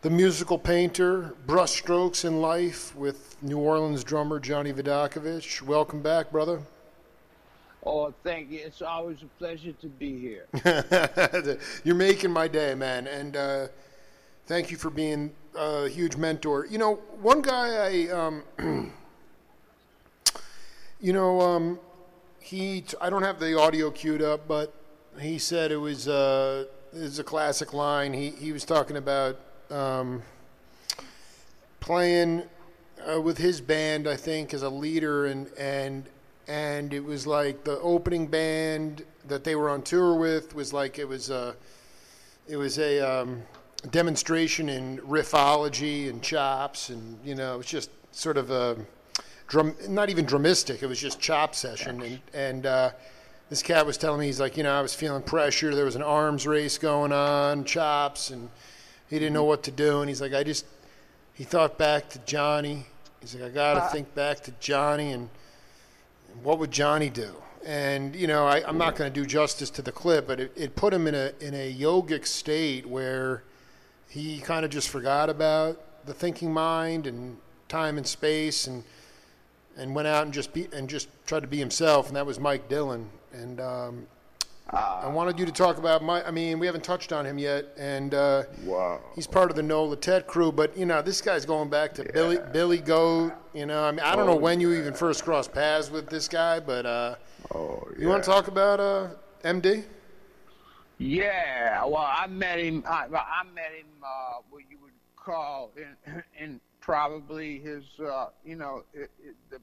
the musical painter, brushstrokes in life with New Orleans drummer Johnny Vidacovich. Welcome back, brother. Oh, thank you. It's always a pleasure to be here. You're making my day, man, and uh, thank you for being a huge mentor. You know, one guy I, um, you know, um, he I don't have the audio queued up, but he said it was uh, it was a classic line. He he was talking about um, playing uh, with his band, I think, as a leader, and and and it was like the opening band that they were on tour with was like it was a it was a um, demonstration in riffology and chops, and you know, it was just sort of a drum, not even dramistic. It was just chop session, and and. Uh, this cat was telling me he's like, you know, I was feeling pressure. There was an arms race going on, chops, and he didn't know what to do. And he's like, I just, he thought back to Johnny. He's like, I got to uh, think back to Johnny and, and, what would Johnny do? And you know, I, am not going to do justice to the clip, but it, it put him in a in a yogic state where he kind of just forgot about the thinking mind and time and space and and went out and just be and just tried to be himself, and that was Mike Dillon. And um, uh, I wanted you to talk about my. I mean, we haven't touched on him yet, and uh, wow. he's part of the No Tet crew. But you know, this guy's going back to yeah. Billy Billy Goat. You know, I mean, I don't oh, know when you even first crossed paths with this guy, but uh, oh, yeah. you want to talk about uh, MD? Yeah, well, I met him. I, I met him uh, what you would call in, in probably his, uh, you know, it, it, the, the, the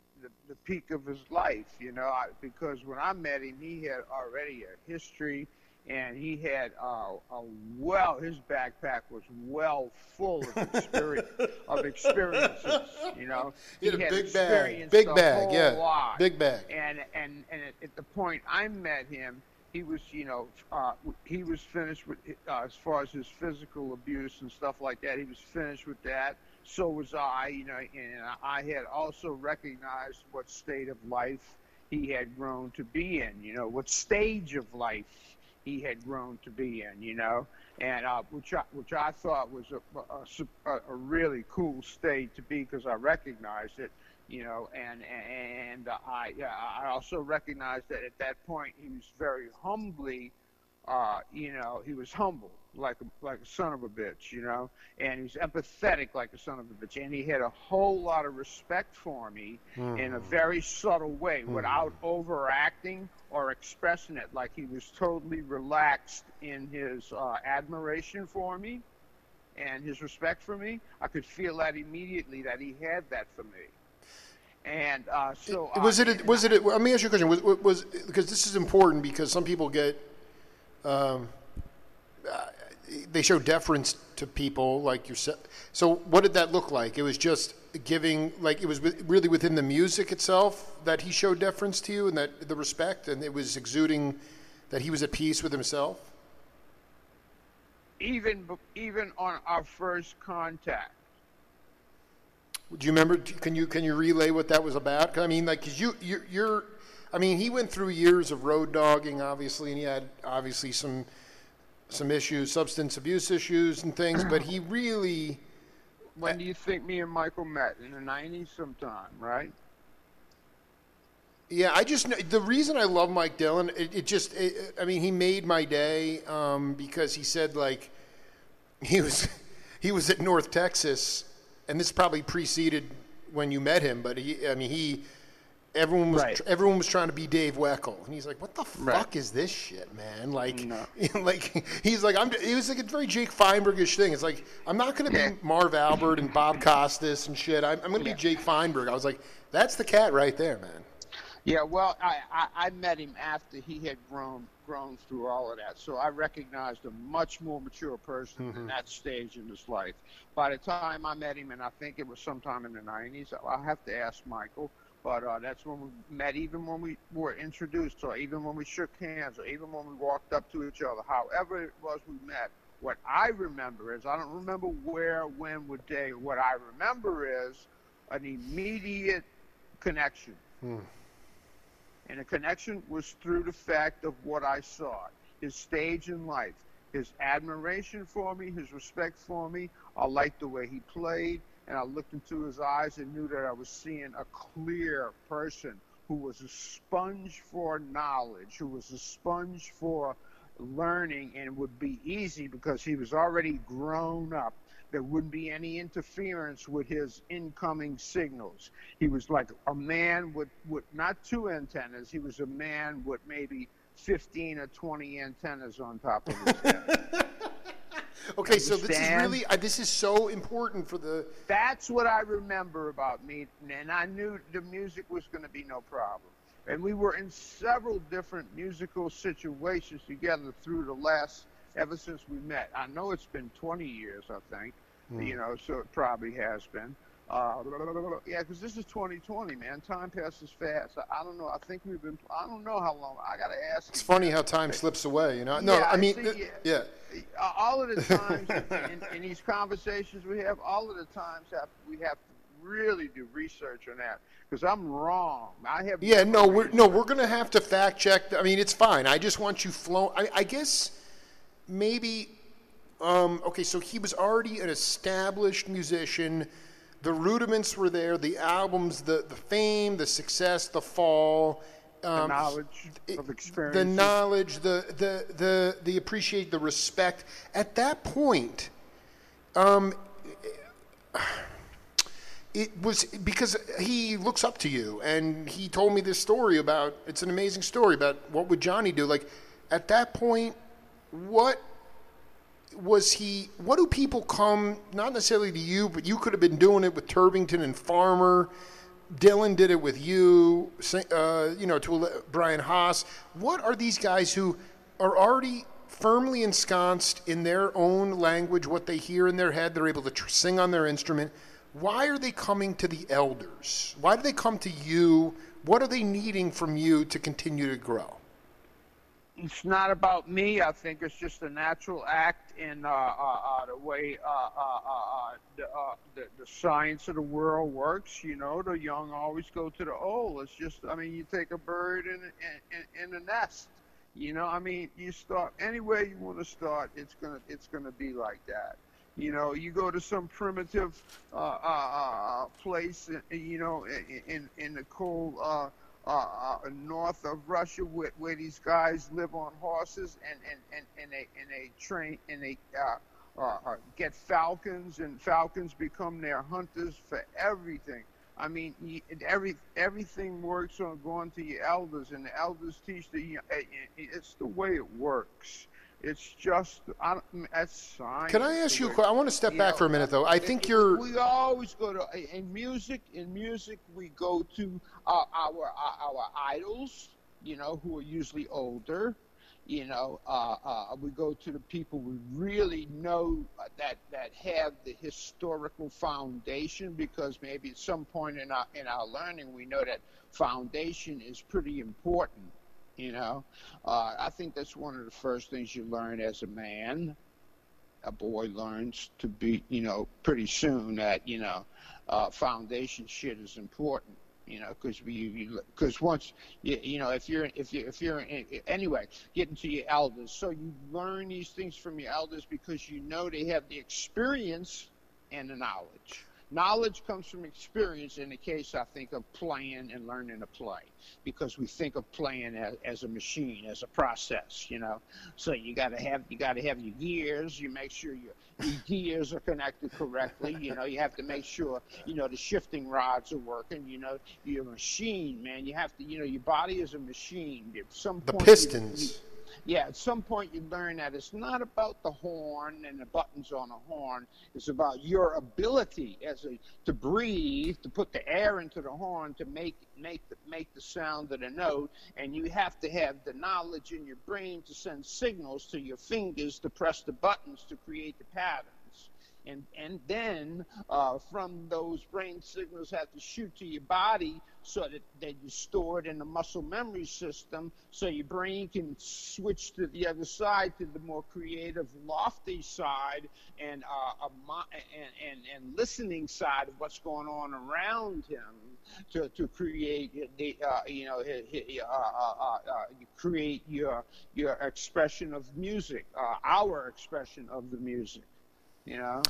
peak of his life, you know, I, because when I met him, he had already a history and he had uh, a well, his backpack was well full of experience, of experiences, you know. He, he had, a big bag, big bag, yeah, lot. big bag. And, and, and at the point I met him, he was, you know, uh, he was finished with, uh, as far as his physical abuse and stuff like that, he was finished with that so was I, you know, and I had also recognized what state of life he had grown to be in, you know, what stage of life he had grown to be in, you know, and uh, which I, which I thought was a, a, a really cool state to be because I recognized it, you know, and and I I also recognized that at that point he was very humbly, uh, you know, he was humble like a, like a son of a bitch, you know, and he's empathetic like a son of a bitch, and he had a whole lot of respect for me mm. in a hmm. very subtle way, mm. without overacting or expressing it. Like he was totally relaxed in his uh, admiration for me and his respect for me. I could feel that immediately that he had that for me. And uh, so was uh, it? A, was it? A, let me ask you a question. Was, was because this is important because some people get. Um, they show deference to people like yourself. So what did that look like? It was just giving like it was really within the music itself that he showed deference to you and that the respect and it was exuding that he was at peace with himself. Even even on our first contact. Do you remember? Can you can you relay what that was about? I mean, like, cause you you're, you're I mean, he went through years of road dogging, obviously, and he had obviously some some issues, substance abuse issues and things, but he really. When do you think me and Michael met? In the 90s sometime, right? Yeah, I just the reason I love Mike Dillon. It, it just, it, I mean, he made my day um, because he said like he was he was at North Texas, and this probably preceded when you met him. But he, I mean, he everyone was right. tr- everyone was trying to be Dave Weckl, and he's like, "What the right. fuck is this shit, man?" Like, no. like he's like, "I'm." It was like a very Jake Feinbergish thing. It's like I'm not going to yeah. be Marv Albert and Bob Costas and shit. I'm, I'm going to yeah. be Jake Feinberg. I was like, "That's the cat right there, man." Yeah, well, I, I, I met him after he had grown grown through all of that, so I recognized a much more mature person mm-hmm. in that stage in his life. By the time I met him, and I think it was sometime in the '90s, I'll have to ask Michael but uh, that's when we met, even when we were introduced, or even when we shook hands, or even when we walked up to each other. However it was we met, what I remember is I don't remember where, when, what day. What I remember is an immediate connection. Hmm. And the connection was through the fact of what I saw, his stage in life, his admiration for me, his respect for me. I liked the way he played, and I looked into his eyes and knew that I was seeing a clear person who was a sponge for knowledge, who was a sponge for learning, and would be easy because he was already grown up. There wouldn't be any interference with his incoming signals. He was like a man with, with not two antennas. He was a man with maybe 15 or 20 antennas on top of his head. okay, so this is really uh, this is so important for the. That's what I remember about me, and I knew the music was going to be no problem. And we were in several different musical situations together through the last ever since we met. I know it's been 20 years, I think, mm. you know, so it probably has been. Uh, yeah, because this is 2020, man. Time passes fast. I, I, don't know. I think we've been. I don't know how long. I got to ask. It's funny how time slips away. You know. No, yeah, I mean, see, yeah. yeah. All of the times in, in, these conversations we have, all of the times have, we have to really do research on that because I'm wrong. I have. Yeah. No. We're no. We're gonna have to fact check. I mean, it's fine. I just want you flown. I, I guess maybe. Um, okay, so he was already an established musician the rudiments were there, the albums, the, the fame, the success, the fall. Um, the knowledge of experience. The knowledge, the, the, the, the appreciate, the respect. At that point, um, it was because he looks up to you and he told me this story about it's an amazing story about what would Johnny do like at that point what was he? What do people come? Not necessarily to you, but you could have been doing it with Turvington and Farmer. Dillon did it with you. Uh, you know, to Brian Haas. What are these guys who are already firmly ensconced in their own language, what they hear in their head? They're able to tr- sing on their instrument. Why are they coming to the elders? Why do they come to you? What are they needing from you to continue to grow? It's not about me. I think it's just a natural act in uh, uh, uh, the way uh, uh, uh, the, the, the science of the world works. You know, the young always go to the old. It's just, I mean, you take a bird in in, in a nest. You know, I mean, you start anywhere you want to start. It's gonna it's gonna be like that. You know, you go to some primitive place, you know, in in, in the cold uh, uh, north of Russia where, where these guys live on horses and, and, and, and they and they train and they uh, uh, uh, get falcons and falcons become their hunters for everything. I mean, every everything works on going to your elders, and the elders teach the. It's the way it works. It's just I, that's science. Can I ask you? I want to step you back know, for a minute, though. I think you're. We always go to in music. In music, we go to uh, our our idols. You know, who are usually older. You know, uh, uh, we go to the people we really know that that have the historical foundation because maybe at some point in our in our learning we know that foundation is pretty important you know, uh, I think that's one of the first things you learn as a man. A boy learns to be, you know, pretty soon that you know, uh, foundation shit is important. You know, because we, because once you, you know, if you're, if you're, if you're, anyway, getting to your elders, so you learn these things from your elders because you know they have the experience and the knowledge. Knowledge comes from experience in the case, I think, of playing and learning to play because we think of playing as, as a machine, as a process, you know. So you got to have you got to have your gears. You make sure your, your gears are connected correctly. You know, you have to make sure you know the shifting rods are working. You know, you're machine, man. You have to, you know, your body is a machine. At some the pistons. You, you, yeah, at some point you learn that it's not about the horn and the buttons on a horn. It's about your ability as a to breathe, to put the air into the horn, to make make the, make the sound of the note, and you have to have the knowledge in your brain to send signals to your fingers to press the buttons to create the pattern and and then uh, from those brain signals have to shoot to your body so that, that you store it in the muscle memory system so your brain can switch to the other side to the more creative lofty side and uh, and, and, and listening side of what's going on around him to, to create the uh, you know uh, uh, uh, create your your expression of music our expression of the music you know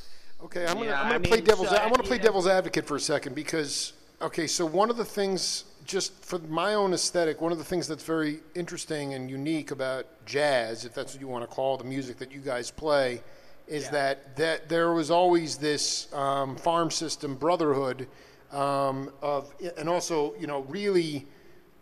okay i'm gonna, I'm gonna play mean, devil's so, i want to play devil's advocate for a second because Okay, so one of the things, just for my own aesthetic, one of the things that's very interesting and unique about jazz, if that's what you want to call the music that you guys play, is yeah. that that there was always this um, farm system brotherhood um, of, and also you know really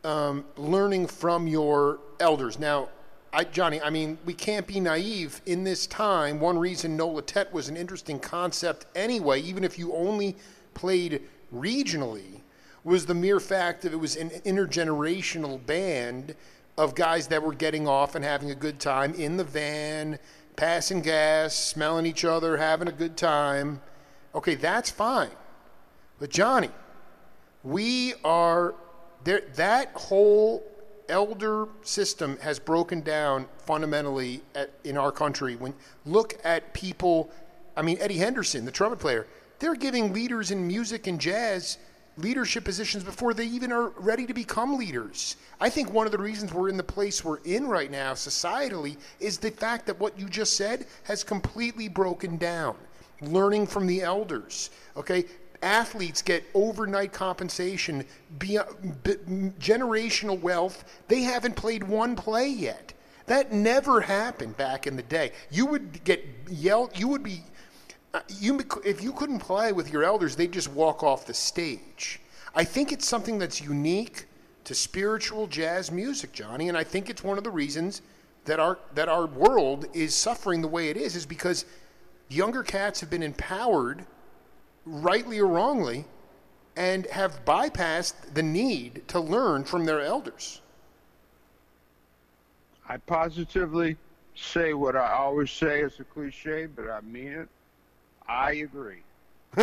um, learning from your elders. Now, I, Johnny, I mean, we can't be naive in this time. One reason Nolatet was an interesting concept anyway, even if you only played regionally was the mere fact that it was an intergenerational band of guys that were getting off and having a good time in the van, passing gas, smelling each other, having a good time. Okay, that's fine. But Johnny, we are there that whole elder system has broken down fundamentally at, in our country. When look at people, I mean Eddie Henderson, the trumpet player, they're giving leaders in music and jazz leadership positions before they even are ready to become leaders. I think one of the reasons we're in the place we're in right now societally is the fact that what you just said has completely broken down. Learning from the elders, okay? Athletes get overnight compensation, generational wealth. They haven't played one play yet. That never happened back in the day. You would get yelled, you would be uh, you if you couldn't play with your elders, they'd just walk off the stage. I think it's something that's unique to spiritual jazz music, Johnny, and I think it's one of the reasons that our that our world is suffering the way it is is because younger cats have been empowered rightly or wrongly and have bypassed the need to learn from their elders. I positively say what I always say as a cliche, but I mean it. I agree.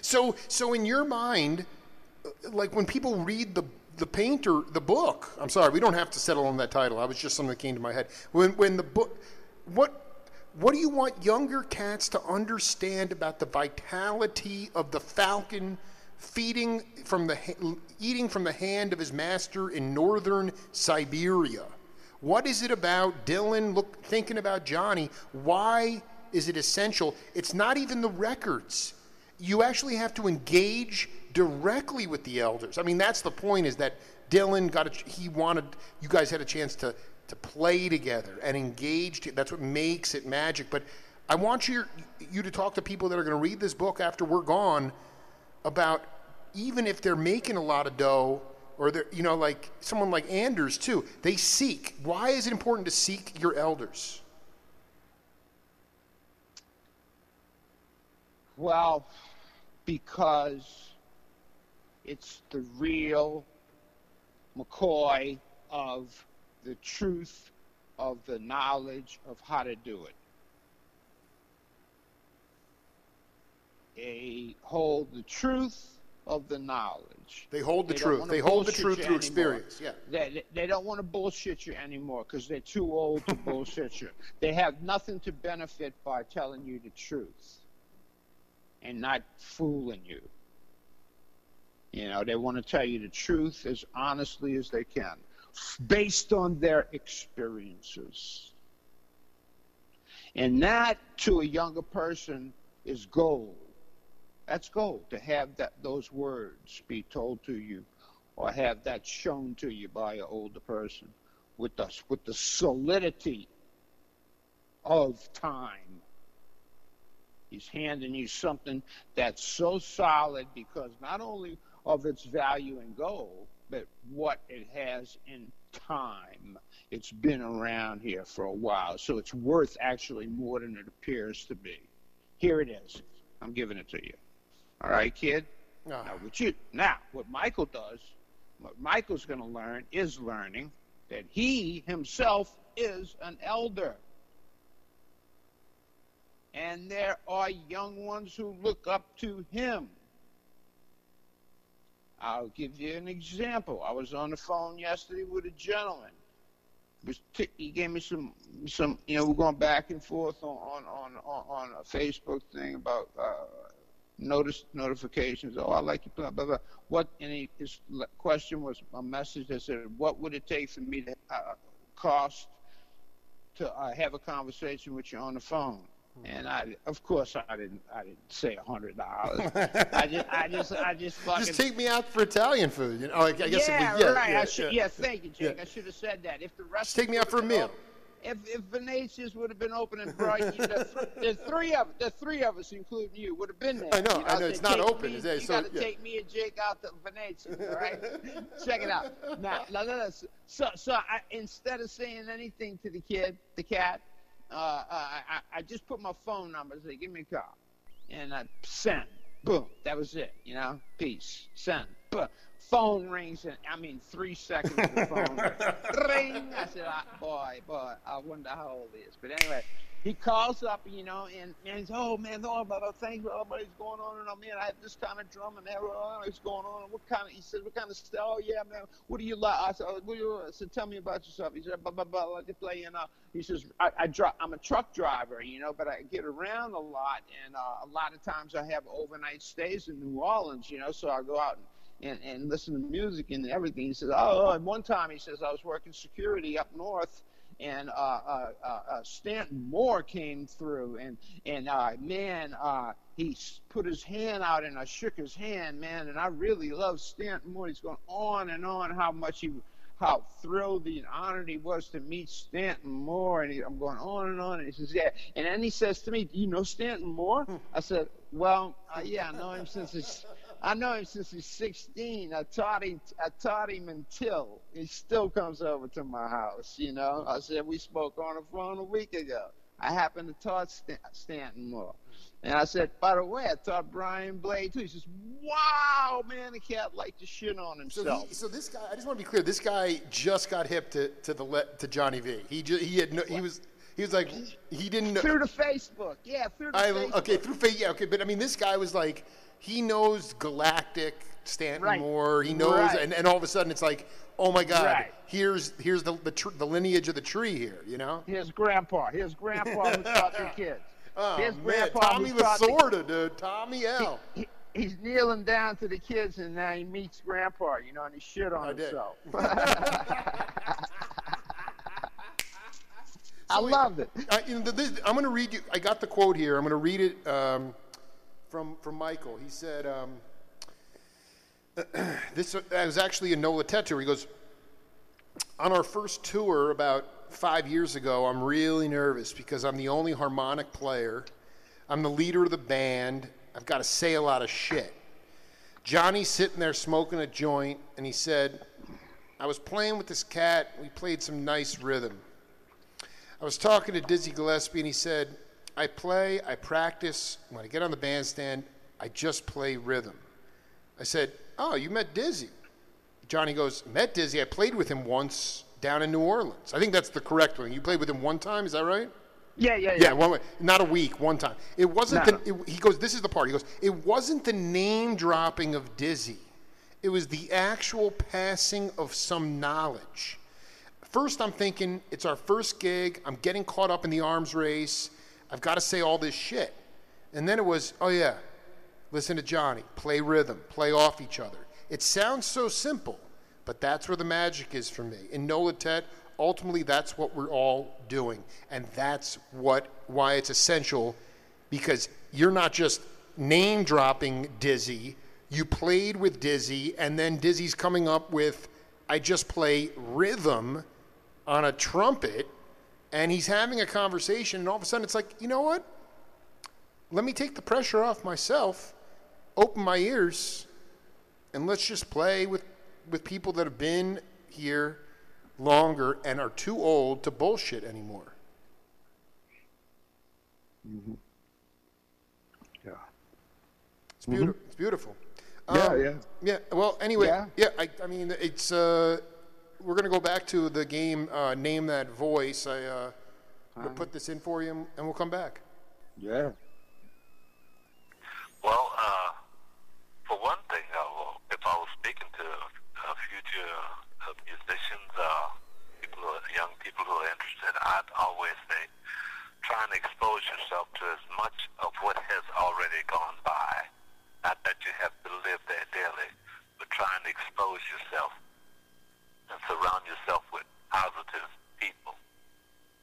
so, so in your mind, like when people read the the painter, the book. I'm sorry, we don't have to settle on that title. I was just something that came to my head. When when the book, what what do you want younger cats to understand about the vitality of the falcon feeding from the eating from the hand of his master in northern Siberia? What is it about Dillon look thinking about Johnny? Why is it essential? It's not even the records. You actually have to engage directly with the elders. I mean, that's the point is that Dillon got a, he wanted, you guys had a chance to, to play together and engage. That's what makes it magic. But I want you, you to talk to people that are going to read this book after we're gone about even if they're making a lot of dough or they're, you know, like someone like Anders too, they seek. Why is it important to seek your elders? Well, because it's the real McCoy of the truth of the knowledge of how to do it. They hold the truth of the knowledge. They hold the they truth. They hold the truth through experience. Yeah. They, they don't want to bullshit you anymore because they're too old to bullshit you. They have nothing to benefit by telling you the truth and not fooling you. You know, they want to tell you the truth as honestly as they can, based on their experiences. And that, to a younger person, is gold. That's gold to have that those words be told to you, or have that shown to you by an older person, with the with the solidity of time He's handing you something that's so solid because not only of its value in gold, but what it has in time. It's been around here for a while, so it's worth actually more than it appears to be. Here it is. I'm giving it to you. All right, kid. Ah. Now, what you now, what Michael does, what Michael's going to learn is learning that he himself is an elder. And there are young ones who look up to him. I'll give you an example. I was on the phone yesterday with a gentleman. He gave me some some you know we're going back and forth on on on, on a Facebook thing about uh, notice notifications. Oh, I like you. Blah blah blah. What? And he, his question was a message that said, "What would it take for me to uh, cost to uh, have a conversation with you on the phone?" And I, of course, I didn't. I didn't say a hundred dollars. I just, I just, I just fucking. Just take me out for Italian food. You know, I, I guess. yeah, was, yeah, right. Yeah, I should, yeah. yeah. thank you, Jake. Yeah. I should have said that. If the rest Just take me out for a meal. If if Venezia's would have been open and brought you, the, th- the three of the three of us, including you, would have been there. I know, You I know, said, it's not open, Me, you So, got to take me and Jake out to Venezia's, right? Check it out. Now, now, now, now, so, so I, instead of saying anything to the kid, the cat, uh, uh, I, I- I just put my phone number. Say, give me a call, and I send. Boom. That was it. You know. Peace. Send. Boom. Phone rings, and I mean, three seconds. The phone ring. I said, ah, boy, boy. I wonder how old he is. But anyway, he calls up, you know, and, and he's, oh man, oh, but oh, thanks, oh, but it's going on, and oh man, I have this kind of drum and that, oh, it's going on. What kind of? He said, what kind of stuff? Oh yeah, man. What do you like? I said, oh, what do you? I said, tell me about yourself. He said, blah blah blah. I like to play, and uh, he says, I, I dri- I'm a truck driver, you know, but I get around a lot, and uh, a lot of times I have overnight stays in New Orleans, you know, so I go out and and, and listen to music and everything. He says, oh, and one time he says I was working security up north, and uh, uh, uh, uh, Stanton Moore came through, and and uh, man, uh, he put his hand out, and I shook his hand, man, and I really love Stanton Moore. He's going on and on how much he. How thrilled and honored he was to meet Stanton Moore, and he, I'm going on and on. And he says, "Yeah," and then he says to me, "Do you know Stanton Moore?" I said, "Well, uh, yeah, I know him since he's I know him since he's 16. I taught him. I taught him until he still comes over to my house. You know, I said we spoke on the phone a week ago. I happened to taught Stan- Stanton Moore, and I said, by the way, I taught Brian Blade too. He says, "Wow, man, the cat liked to shit on So, himself." he, so this guy, I just want to be clear. This guy just got hip to to the le- to Johnny V. He just, he had no, he was he was like he didn't know. through the Facebook, yeah, through the I, Facebook. okay, through fa yeah, okay, but I mean, this guy was like, he knows Galactic, Stanton Right. Moore, he knows, Right. and, and all of a sudden it's like, oh my God, Right. here's here's the the, tr- the lineage of the tree here, you know? his Grandpa. his Grandpa who taught the kids. Oh Here's man, Grandpa Tommy taught the Lasorda, dude, Tommy L. he, he's kneeling down to the kids, and now he meets Grandpa, you know, and he shit on I himself. I loved it. I, you know, this, I'm going to read you. I got the quote here. I'm going to read it um, from from Michael. He said, um, "This uh, was actually a Nola tattoo. He goes, on our first tour about five years ago, I'm really nervous because I'm the only harmonic player. I'm the leader of the band. I've got to say a lot of shit. Johnny's sitting there smoking a joint, and he said, I was playing with this cat. We played some nice rhythm. I was talking to Dizzy Gillespie, and he said, I play, I practice. When I get on the bandstand, I just play rhythm. I said, Oh, you met Dizzy. Johnny goes, Met Dizzy. I played with him once down in New Orleans. I think that's the correct one. You played with him one time, is that right? Yeah, yeah, yeah. Yeah, one way, not a week, one time. It wasn't No, the. It, he goes. This is the part. He goes. It wasn't the name dropping of Dizzy. It was the actual passing of some knowledge. First, I'm thinking it's our first gig. I'm getting caught up in the arms race. I've got to say all this shit. And then it was, oh yeah, listen to Johnny, play rhythm, play off each other. It sounds so simple, but that's where the magic is for me. In Nola Tet, ultimately that's what we're all doing. And that's what why it's essential because you're not just name dropping Dizzy, you played with Dizzy, and then Dizzy's coming up with I just play rhythm on a trumpet, and he's having a conversation, and all of a sudden it's like, you know what? Let me take the pressure off myself, open my ears, and let's just play with, with people that have been here longer and are too old to bullshit anymore. Yeah. It's beautiful. It's beautiful. Yeah, Um, yeah. Yeah. Well, anyway, yeah. Yeah. I, I mean, it's. Uh, we're going to go back to the game, uh, Name That Voice. I, uh, to put this in for you, and we'll come back. Yeah. Well, uh, for one thing, if I was speaking to uh, future uh, musicians, uh, people, are, young people who are interested, I'd always say try and expose yourself to as much of what has already gone by. Not that you have to live there daily, but try and expose yourself and surround yourself with positive people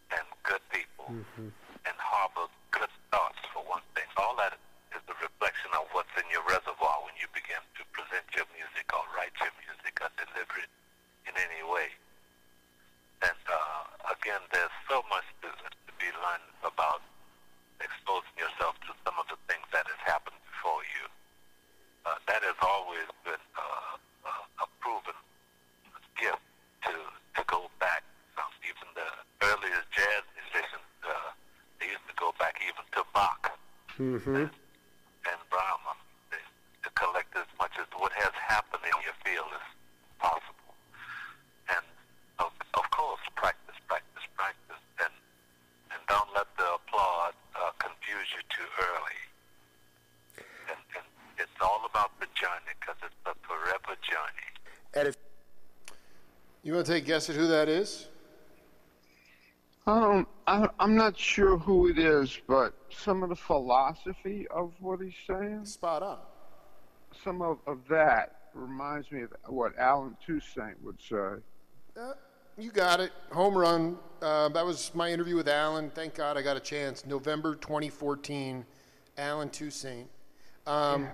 and good people mm-hmm. and harbor good thoughts for one thing. All that is a reflection of Brahma to collect as much as what has happened in your field as possible. And of, of course, practice, practice, practice, and and don't let the applause uh, confuse you too early. And, and it's all about the journey because it's a forever journey. And if you want to take a guess at who that is? Um, I, I'm not sure who it is, but some of the philosophy of what he's saying, Spot on. some of, of that reminds me of what Allen Toussaint would say. Uh, you got it. Home run. Uh, that was my interview with Allen. Thank God I got a chance. November 2014, Allen Toussaint. Um,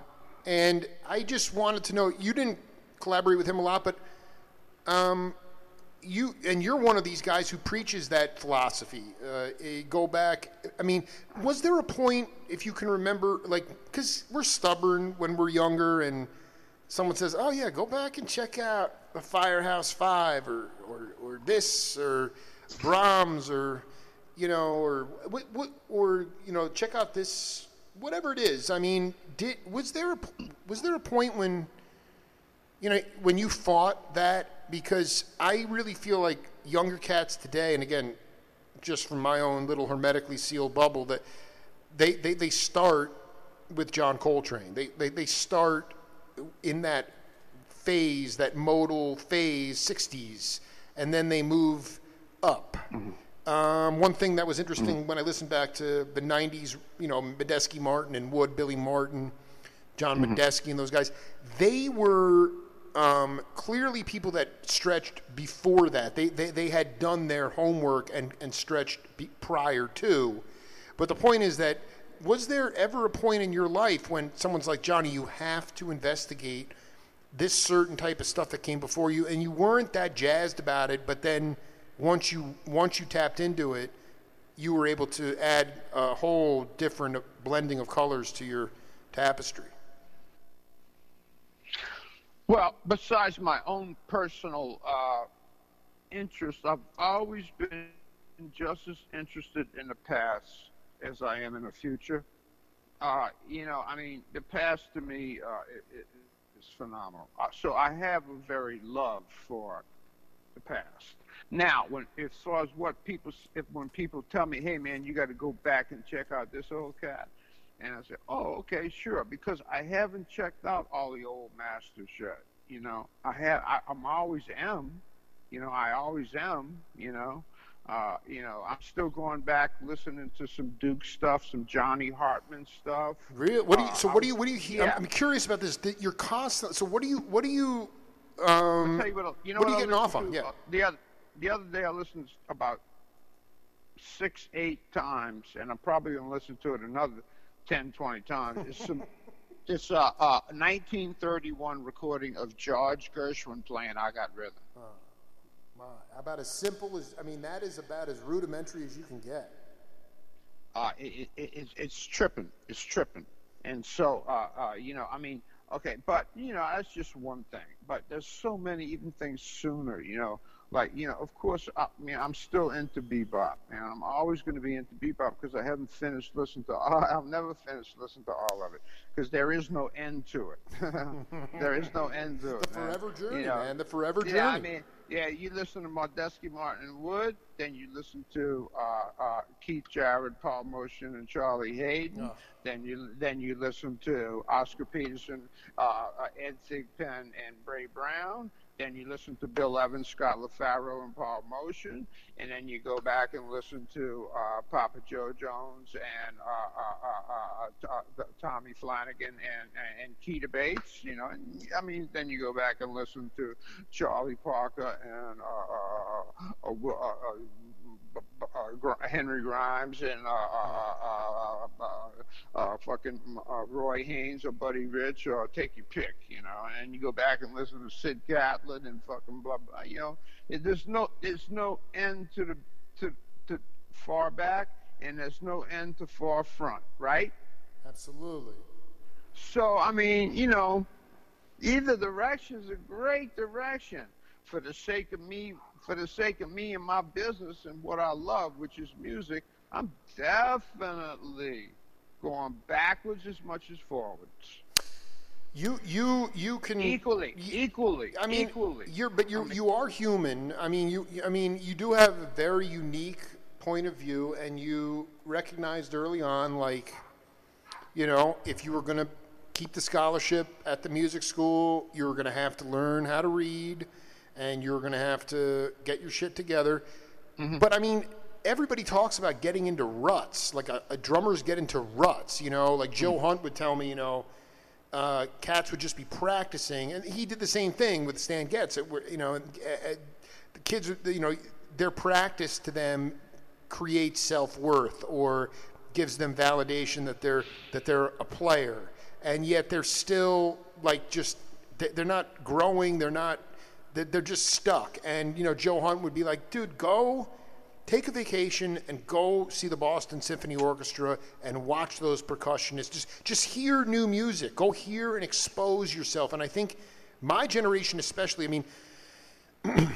And I just wanted to know you didn't collaborate with him a lot, but um, you and you're one of these guys who preaches that philosophy. Uh, eh, go back. I mean, was there a point, if you can remember, like, because we're stubborn when we're younger, and someone says, "Oh yeah, go back and check out the Firehouse Five, or or, or this, or Brahms, or you know, or what, what, or you know, check out this, whatever it is." I mean, did was there a, was there a point when you know, when you fought that, because I really feel like younger cats today, and again, just from my own little hermetically sealed bubble, that they, they, they start with John Coltrane. They, they, they start in that phase, that modal phase, 60s, and then they move up. Mm-hmm. Um, one thing that was interesting mm-hmm. when I listened back to the 90s, you know, Medeski Martin and Wood, Billy Martin, John mm-hmm. Medeski, and those guys, they were um, clearly people that stretched before that. They, they, they had done their homework and, and stretched prior to. But the point is that was there ever a point in your life when someone's like, Johnny, you have to investigate this certain type of stuff that came before you, and you weren't that jazzed about it, but then once you once you tapped into it, you were able to add a whole different blending of colors to your tapestry. Well, besides my own personal uh, interest, I've always been just as interested in the past as I am in the future. Uh, you know, I mean, the past to me uh, it, it is phenomenal. Uh, so I have a very love for the past. Now, when as far as what people, if when people tell me, "Hey, man, you got to go back and check out this old cat," and I said, "Oh, okay, sure," because I haven't checked out all the old masters yet. You know, I have. I, I'm always am. You know, I always am. You know, uh, you know, I'm still going back listening to some Duke stuff, some Johnny Hartman stuff. Really? What do you? So Uh, what do you? What do you? hear? yeah. I'm, I'm curious about this. That You're constant. So what do you? What do you? I'll Um, tell you what, you know what are what you getting off on? to? Yeah. Uh, The other, the other day I listened about six, eight times, and I'm probably going to listen to it another 10, 20 times. It's some, it's a, uh 1931 recording of George Gershwin playing "I Got Rhythm." my, about as simple as. I mean, that is about as rudimentary as you can get. uh, it, it, it, it's tripping. It's tripping. And so, uh, uh, you know, I mean, okay, but you know, that's just one thing. But there's so many even things sooner. You know, like you know, of course, I mean, I'm still into bebop, and I'm always going to be into bebop because I haven't finished listening to. All, I'll never finish listening to all of it because there is no end to it. there is no end to it. The man. forever journey, You know, man. The forever journey. yeah, I mean, yeah, you listen to Medeski Martin Wood, then you listen to uh, uh, Keith Jarrett, Paul Motian, and Charlie Haden. Oh. Then you then you listen to Oscar Peterson, uh, uh, Ed Thigpen, and Ray Brown. Then you listen to Bill Evans, Scott LaFaro, and Paul Motian. And then you go back and listen to uh, Papa Jo Jones and uh, uh, uh, uh, uh, Tommy Flanagan and, and, and Keter Betts. You know, and, I mean, then you go back and listen to Charlie Parker and Henry Grimes and uh, uh, uh, uh, uh, fucking uh, Roy Haynes or Buddy Rich or take your pick, you know. And you go back and listen to Sid Catlett and fucking blah blah. You know, there's no there's no end to the to to far back, and there's no end to far front, right? Absolutely. So I mean, you know, either direction is a great direction for the sake of me, for the sake of me and my business and what I love, which is music. I'm definitely going backwards as much as forwards. You you you can Equally, equally. I mean, equally. you're but you you are human. I mean, you I mean, you do have a very unique point of view, and you recognized early on, like, you know, if you were going to keep the scholarship at the music school, you were going to have to learn how to read, and you're going to have to get your shit together. But I mean, everybody talks about getting into ruts. Like a, a drummers get into ruts. You know, like Joe Hunt would tell me, you know uh, cats would just be practicing, and he did the same thing with Stan Getz. It, you know, uh, uh, the kids, you know, their practice to them creates self worth or gives them validation that they're that they're a player, and yet they're still like just they're not growing. They're not. They're just stuck. And you know, Joe Hunt would be like, "Dude, go." take a vacation and go see the Boston Symphony Orchestra and watch those percussionists. Just just hear new music. Go hear and expose yourself. And I think my generation, especially, I mean,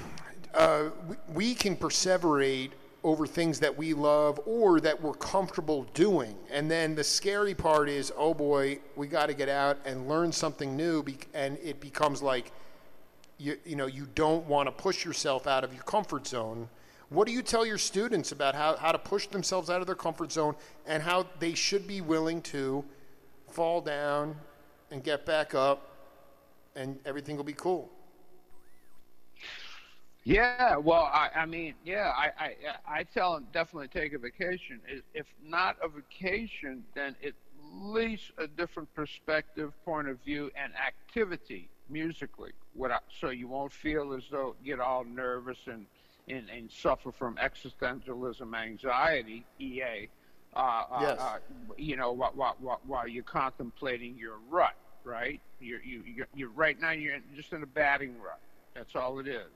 uh, we, we can perseverate over things that we love or that we're comfortable doing. And then the scary part is, oh boy, we got to get out and learn something new. And it becomes like, you, you know, you don't want to push yourself out of your comfort zone. What do you tell your students about how, how to push themselves out of their comfort zone and how they should be willing to fall down and get back up and everything will be cool? Yeah, well, I, I mean, yeah, I, I, I tell them definitely take a vacation. If not a vacation, then at least a different perspective, point of view, and activity musically. I, so you won't feel as though get all nervous and, and, and suffer from existentialism, anxiety, EA. Uh, uh, Yes. uh, you know, while, while, while- while you're contemplating your rut, right? You're, you, you're, you're right now. You're just in a batting rut. That's all it is.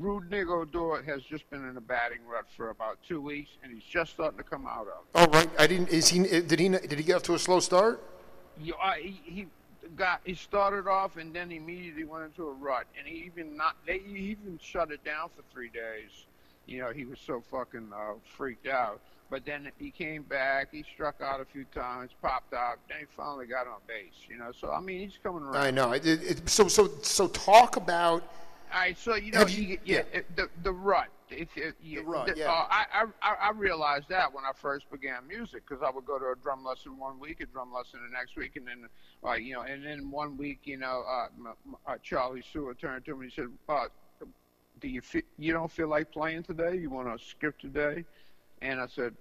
Rougned Odor has just been in a batting rut for about two weeks, and he's just starting to come out of. it. Oh, right. I didn't. Is he? Did he? Did he get off to a slow start? You, uh, he, he got he started off and then immediately went into a rut, and he even not they even shut it down for three days. You know, he was so fucking uh, freaked out. But then he came back. He struck out a few times, popped out. Then he finally got on base. You know, so I mean, he's coming around. I know. It, it, so so so talk about. All right, so you know, you- you, yeah, yeah. it- the the rut. If, if you, The rut, the- yeah. uh, I, I I I realized that when I first began music because I would go to a drum lesson one week, a drum lesson the next week, and then, uh, you know, and then one week, you know, uh, m- m- uh, Charlie Stewart turned to me and he said, uh, "Do you feel you don't feel like playing today? You want to skip today?" And I said,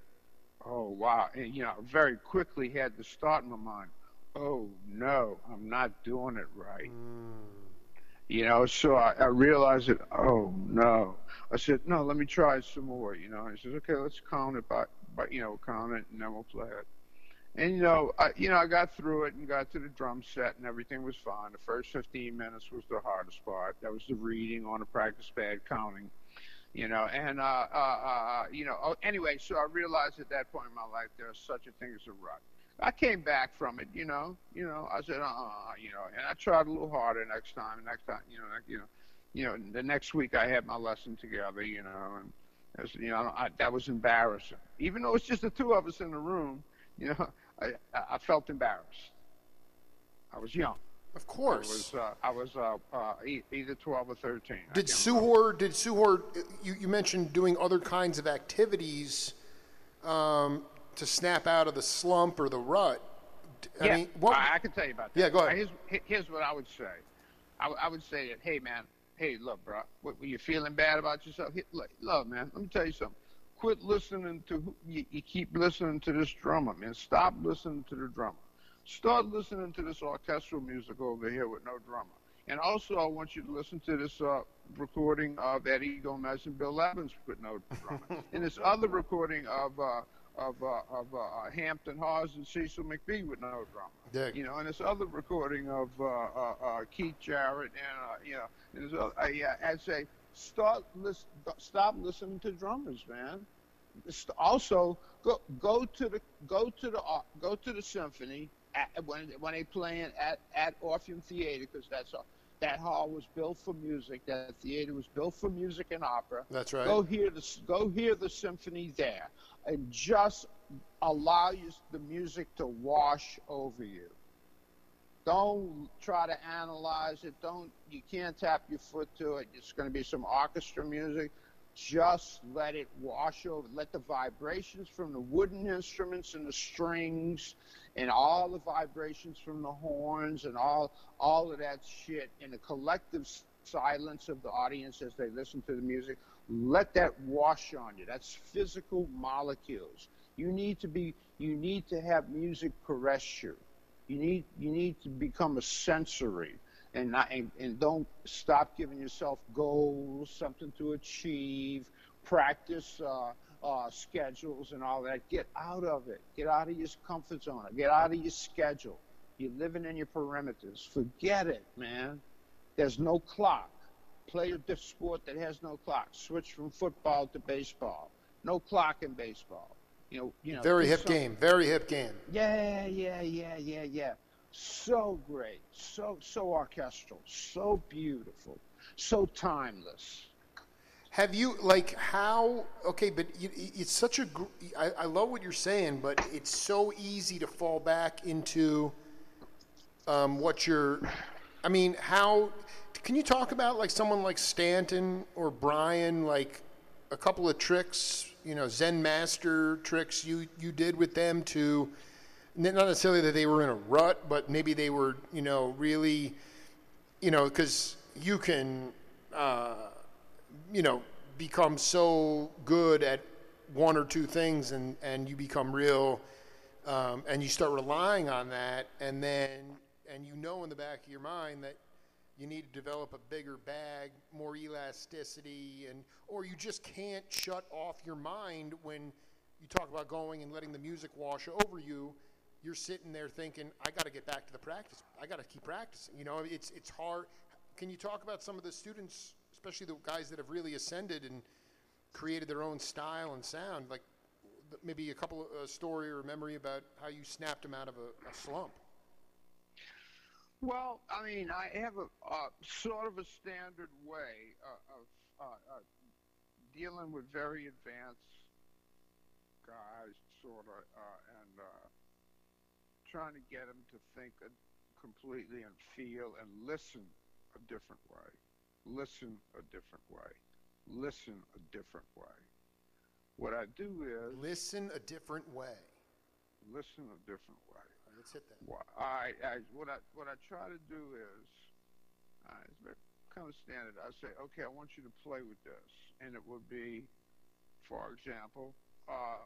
"Oh wow!" And you know, very quickly had the start in my mind. Oh no, I'm not doing it right. You know, so I, I realized that, oh no. I said, no, let me try some more, you know. He says, okay, let's count it by, by you know, count it and then we'll play it. And, you know, I, you know, I got through it and got to the drum set and everything was fine. The first 15 minutes was the hardest part. That was the reading on the practice pad, counting, you know. And, uh, uh, uh, you know, oh, anyway, so I realized at that point in my life there's such a thing as a rut. I came back from it, you know. You know, I said, uh, uh you know, and I tried a little harder next time. Next time, you know, you know, you know, the next week I had my lesson together, you know, and as, you know, I, that was embarrassing. Even though it's just the two of us in the room, you know, I, I felt embarrassed. I was young. Of course. I was, uh, I was uh, uh, either 12 or 13. Did. Suhor? Did Suhor? You, you mentioned doing other kinds of activities um, to snap out of the slump or the rut. D- I yeah, mean, what? I, I can tell you about that. Yeah, go ahead. Here's, here's what I would say. I would say that, hey, man, hey, look, bro, what, were you feeling bad about yourself? Hey, look, look, man, let me tell you something. Quit listening to, who- you, you keep listening to this drummer, man. Stop listening to the drummer. Start listening to this orchestral music over here with no drummer. And also, I want you to listen to this uh, recording of Eddie Gomez and Bill Evans with no drummer, and this other recording of uh, of uh, of uh, Hampton Hawes and Cecil McBee with no drummer. Dick. You know, and this other recording of uh, uh, uh, Keith Jarrett and uh, you know, and this other, uh, yeah, I'd say start list, stop listening to drummers, man. Also, go go to the go to the uh, go to the symphony at, when when they playing at at Orpheum Theater because that's all. That hall was built for music. That theater was built for music and opera. That's right. Go hear the go hear the symphony there, and just allow you, the music to wash over you. Don't try to analyze it. Don't you can't tap your foot to it. It's going to be some orchestra music. Just let it wash over. Let the vibrations from the wooden instruments and the strings, and all the vibrations from the horns and all all of that shit, and the collective silence of the audience as they listen to the music. Let that wash on you. That's physical molecules. You need to be. You need to have music caress you. You need you need to become a sensory and not and, and don't stop giving yourself goals, something to achieve, practice uh, uh, schedules and all that. Get out of it. Get out of your comfort zone. Get out of your schedule. You're living in your perimeters. Forget it, man. There's no clock. Play a sport that has no clock. Switch from football to baseball. No clock in baseball. You know, you know. Very hip something- game. Very hip game. yeah, yeah, yeah, yeah, yeah. So great, so so orchestral, so beautiful, so timeless. Have you like how? Okay, but you, it's such a. I love what you're saying, but it's so easy to fall back into um, what you're. I mean, how can you talk about like someone like Stanton or Brian, like a couple of tricks, you know, Zen master tricks you you did with them to, not necessarily that they were in a rut, but maybe they were, you know, really, you know, because you can. Uh, you know, become so good at one or two things and, and you become real um, and you start relying on that and then and you know in the back of your mind that you need to develop a bigger bag more elasticity and or you just can't shut off your mind when you talk about going and letting the music wash over you. You're sitting there thinking i got to get back to the practice i got to keep practicing you know? It's it's hard. Can you talk about some of the students especially the guys that have really ascended and created their own style and sound? Like maybe a couple of a story or memory about how you snapped them out of a, a slump Well, I mean, I have a sort of a standard way of uh, uh, dealing with very advanced guys, sort of, uh, and uh, trying to get them to think completely and feel and listen a different way. Listen a different way. Listen a different way. What I do is listen a different way listen a different way. Right, let's hit that. Well, I, I, what I what I try to do is, uh, it's very kind of standard. I say, okay, I want you to play with this, and it would be, for example, uh,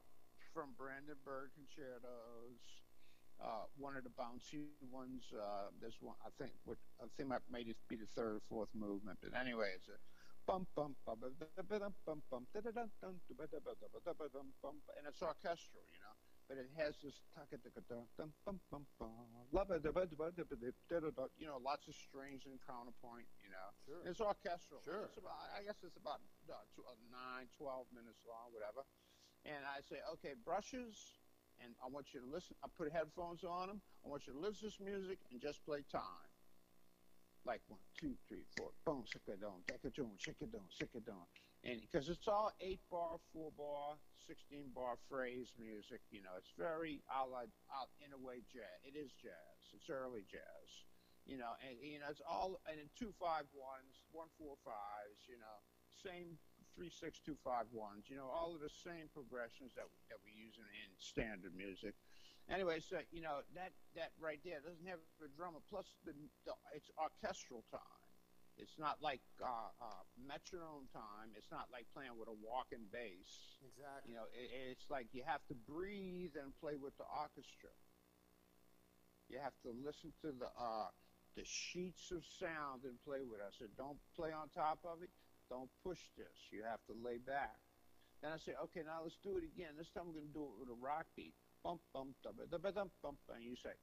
from Brandenburg concertos. Uh, one of the bouncy ones. Uh, one I think. What I think might maybe be the third or fourth movement. But anyway, it's a bump bump bump bump bump bump and it's orchestral, you know but it has this you know lots of strings and counterpoint you know. Sure. it's orchestral. Sure. it's about, i guess it's about uh, tw- uh, 9 12 minutes long whatever. And i say okay brushes and i want you to listen i put headphones on them i want you to listen to this music and just play time. Like one two three four boom sick it down take it down shake it down shake it down and because it's all eight bar, four bar, sixteen bar phrase music, you know, it's very a la, out in a way jazz. It is jazz. It's early jazz, you know, and you know it's all and in two five ones, one four fives, you know, same three six two five ones, you know, all of the same progressions that that we use in, in standard music. Anyway, so you know that that right there doesn't have a drummer. Plus, the, the it's orchestral time. It's not like uh, uh, metronome time. It's not like playing with a walking bass. exactly You know, it, it's like you have to breathe and play with the orchestra. You have to listen to the uh, the sheets of sound and play with us. So don't play on top of it. Don't push this. You have to lay back. Then I say, okay, now let's do it again. This time we're going to do it with a rock beat. Bump, bump, da ba da ba dum, bump, and you say,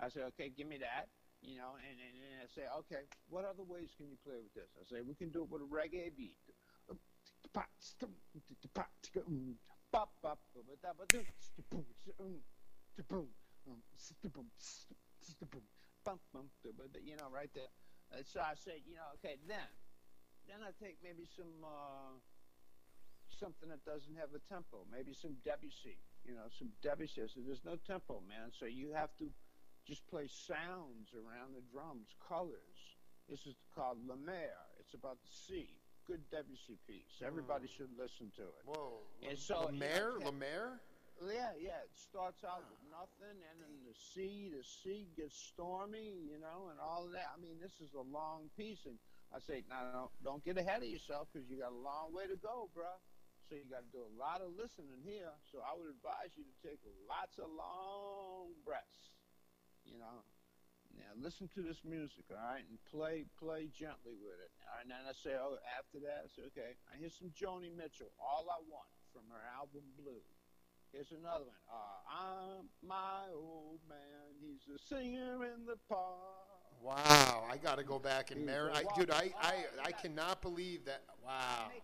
I say, okay, give me that. You know, and, and, and I say, okay, what other ways can you play with this? I say, we can do it with a reggae beat. You know, right there. So I said, you know, okay, then, then I take maybe some uh, something that doesn't have a tempo, maybe some Debussy, you know, some Debussy. There's no tempo, man. So you have to just play sounds around the drums, colors. This is called La Mer. It's about the sea. Good Debussy piece. Everybody hmm. should listen to it. Whoa. And so, know, Lemaire? okay. Lemaire? Yeah, yeah. It starts out ah. with nothing, and then the sea, the sea gets stormy, you know, and all of that. I mean, this is a long piece, and I say, now don't, don't get ahead of yourself because you got a long way to go, bruh. So you got to do a lot of listening here. So I would advise you to take lots of long breaths, you know. Now listen to this music, all right, and play play gently with it. All right, and then I say, oh, after that, I say, okay, I hear some Joni Mitchell, All I Want, from her album Blue. Here's another one. Uh, I'm my old man. He's a singer in the park. Wow, I got to go back and marry. I, dude, I, I. I cannot believe that. Wow.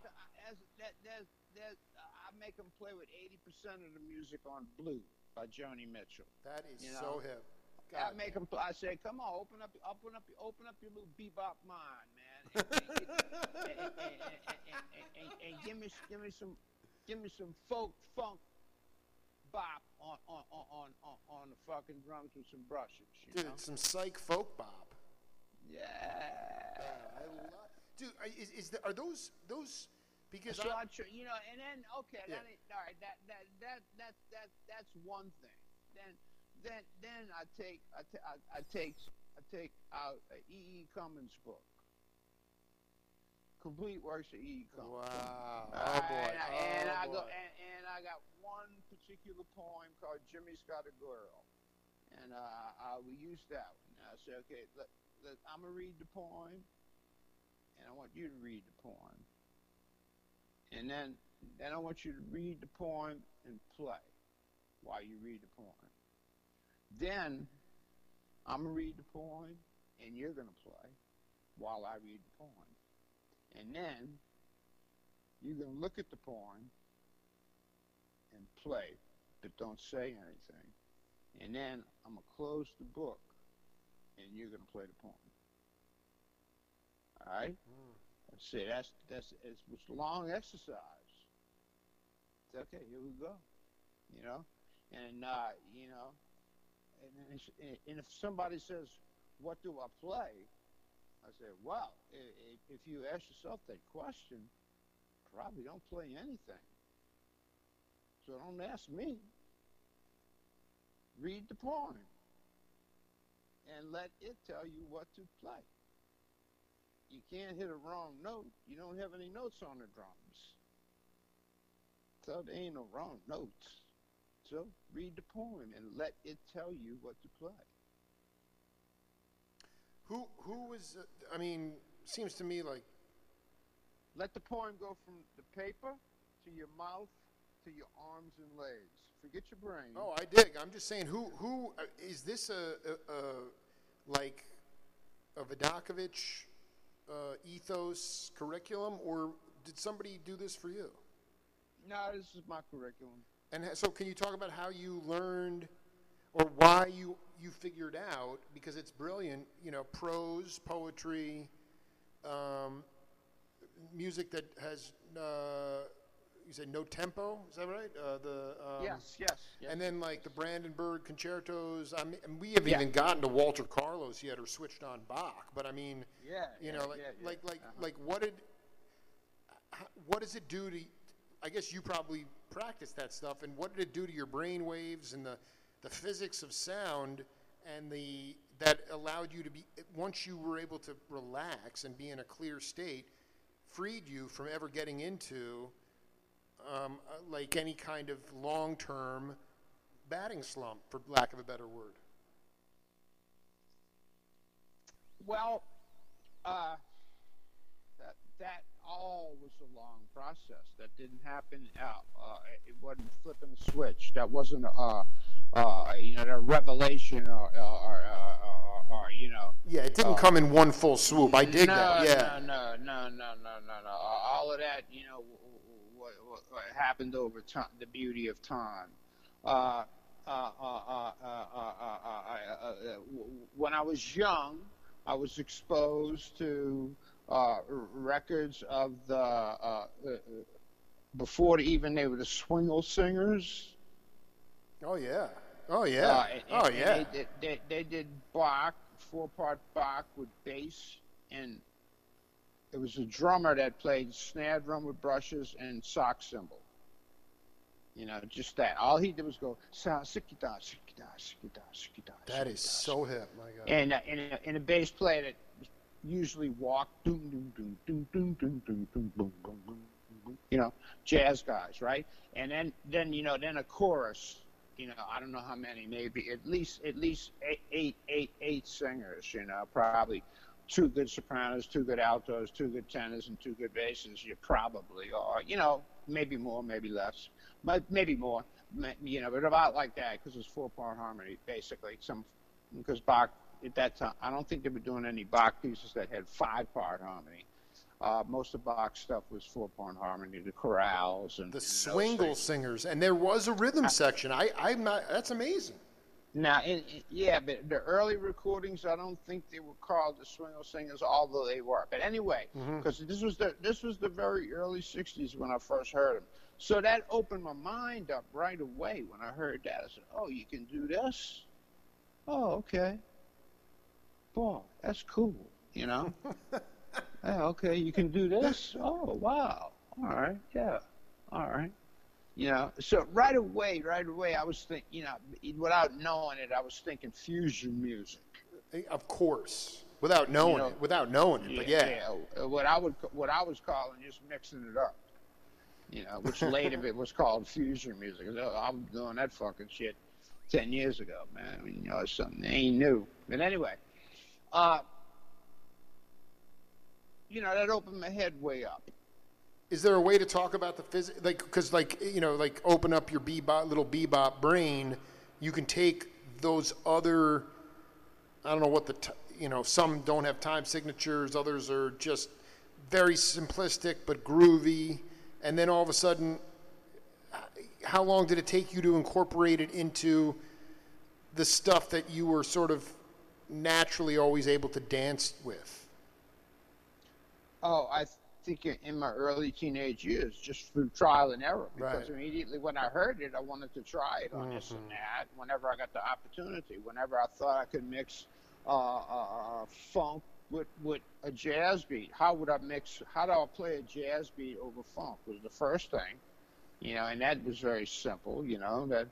As, that, that, I make them play with 80% of the music on Blue by Joni Mitchell. That is You so know, hip. I God make damn. them. I say, "Come on, open up, open up, open up your little bebop mind, man, and, give me, give me some, give me some folk funk bop on on on on on, the fucking drums with some brushes, you Dude, know? some psych folk bop. Yeah. I love, dude, is, is the, are those those? Because So I, I, tr- you know, and then okay, Yeah. that all right, that that that that that that's one thing. Then then then I take I, ta- I, I take I take out e Cummings book. Complete works of E. E. Cummings. wow. Oh boy. and, I, and oh I boy. go and, and I got one particular poem called Jimmy's Got a Girl, and uh, I will use that one. I say, okay, let, let, I'm gonna read the poem, and I want you to read the poem, and then then I want you to read the poem and play while you read the poem. Then I'm gonna read the poem, and you're gonna play while I read the poem, and then you're going to look at the poem and play, but don't say anything. And then I'm going to close the book and you're going to play the poem. All right? I say that's that's it's, it's a long exercise. It's okay, here we go. You know? And uh, you know, and, it's- and if somebody says, "What do I play?" I say, "Well, if you ask yourself that question, probably don't play anything. So don't ask me. Read the poem and let it tell you what to play. You can't hit a wrong note. You don't have any notes on the drums. So there ain't no wrong notes. So read the poem and let it tell you what to play. Who who was? Uh, I mean, seems to me like Let the poem go from the paper to your mouth to your arms and legs. Forget your brain. Oh, I dig. I'm just saying, who who uh, is this a, a, a like a Vidacovich uh, ethos curriculum, or did somebody do this for you? No, this is my curriculum. And so, can you talk about how you learned, or why you you figured out? Because it's brilliant. You know, prose, poetry, um, music that has. Uh, you said no tempo. Is that right? Uh, the um, yes, yes, yes. And then like the Brandenburg concertos. I mean, we haven't Yeah. even gotten to Walter Carlos yet or switched on Bach. But I mean, yeah, you yeah, know, like yeah, like like Uh-huh. like what did what does it do to? I guess you probably practiced that stuff. And what did it do to your brain waves and the the physics of sound and the that allowed you to be once you were able to relax and be in a clear state, freed you from ever getting into um, uh, like any kind of long term batting slump, for lack of a better word. Well, uh, that that all was a long process. That didn't happen. Uh, uh, it wasn't flipping a switch. That wasn't uh, uh, you know, a revelation or, or, or, or, or you know. Yeah, it didn't come in one full swoop. I dig no, that. Yeah. No, no, no, no, no, no, no. All of that, you know, happened over time, the beauty of time. When I was young, I was exposed to records of the before even they were the Swingle Singers. Oh yeah. Oh yeah. Uh, and, oh yeah. They, they, they, did Bach, four part Bach with bass and it was a drummer that played snare drum with brushes and sock cymbal. You know, just that. All he did was go sikita sikita sikita sikita. That is so hip, my God. And uh, and, a, and a bass player that usually walked doom doom doom doom doom doom doom boom boom boom. You know, jazz guys, right? And then then you know then a chorus. You know, I don't know how many, maybe at least at least eight eight eight, eight singers. You know, probably two good sopranos two good altos two good tenors and two good basses you probably are you know maybe more maybe less but maybe more you know but about like that because it's four part harmony basically some because Bach at that time, I don't think they were doing any Bach pieces that had five part harmony. Uh, most of Bach's stuff was four part harmony, the chorales and the and Swingle singers, and there was a rhythm section. I, I'm not. That's amazing. Now, in, in- yeah, but the early recordings, I don't think they were called the Swingle Singers, although they were. But anyway, mm-hmm. because this was the this was the very early '60s when I first heard them. So that opened my mind up right away when I heard that. I said, "Oh, you can do this? Oh, okay. Boy, that's cool. You know? yeah, okay, you can do this. Oh, wow. All right, yeah, all right." You know, so right away, right away, I was thinking, you know, without knowing it, I was thinking fusion music. Of course, without knowing know, it. Without knowing it. But yeah. uh, what I would, what I was calling just mixing it up. You know, which later it was called fusion music. I was doing that fucking shit ten years ago, man. I mean, you know, it's something ain't new. But anyway, uh, you know, that opened my head way up. Is there a way to talk about the physics? Like, because, like, you know, like, open up your bebop, little bebop brain. You can take those other, I don't know what the, t- you know, some don't have time signatures, others are just very simplistic but groovy. And then all of a sudden, how long did it take you to incorporate it into the stuff that you were sort of naturally always able to dance with? Oh, I think in- my early teenage years, just through trial and error. Because Right. immediately when I heard it, I wanted to try it on this Mm-hmm. and that. Whenever I got the opportunity, whenever I thought I could mix uh, uh, uh, funk with with a jazz beat, how would I mix? How do I play a jazz beat over funk? Was the first thing, you know, and that was very simple. You know that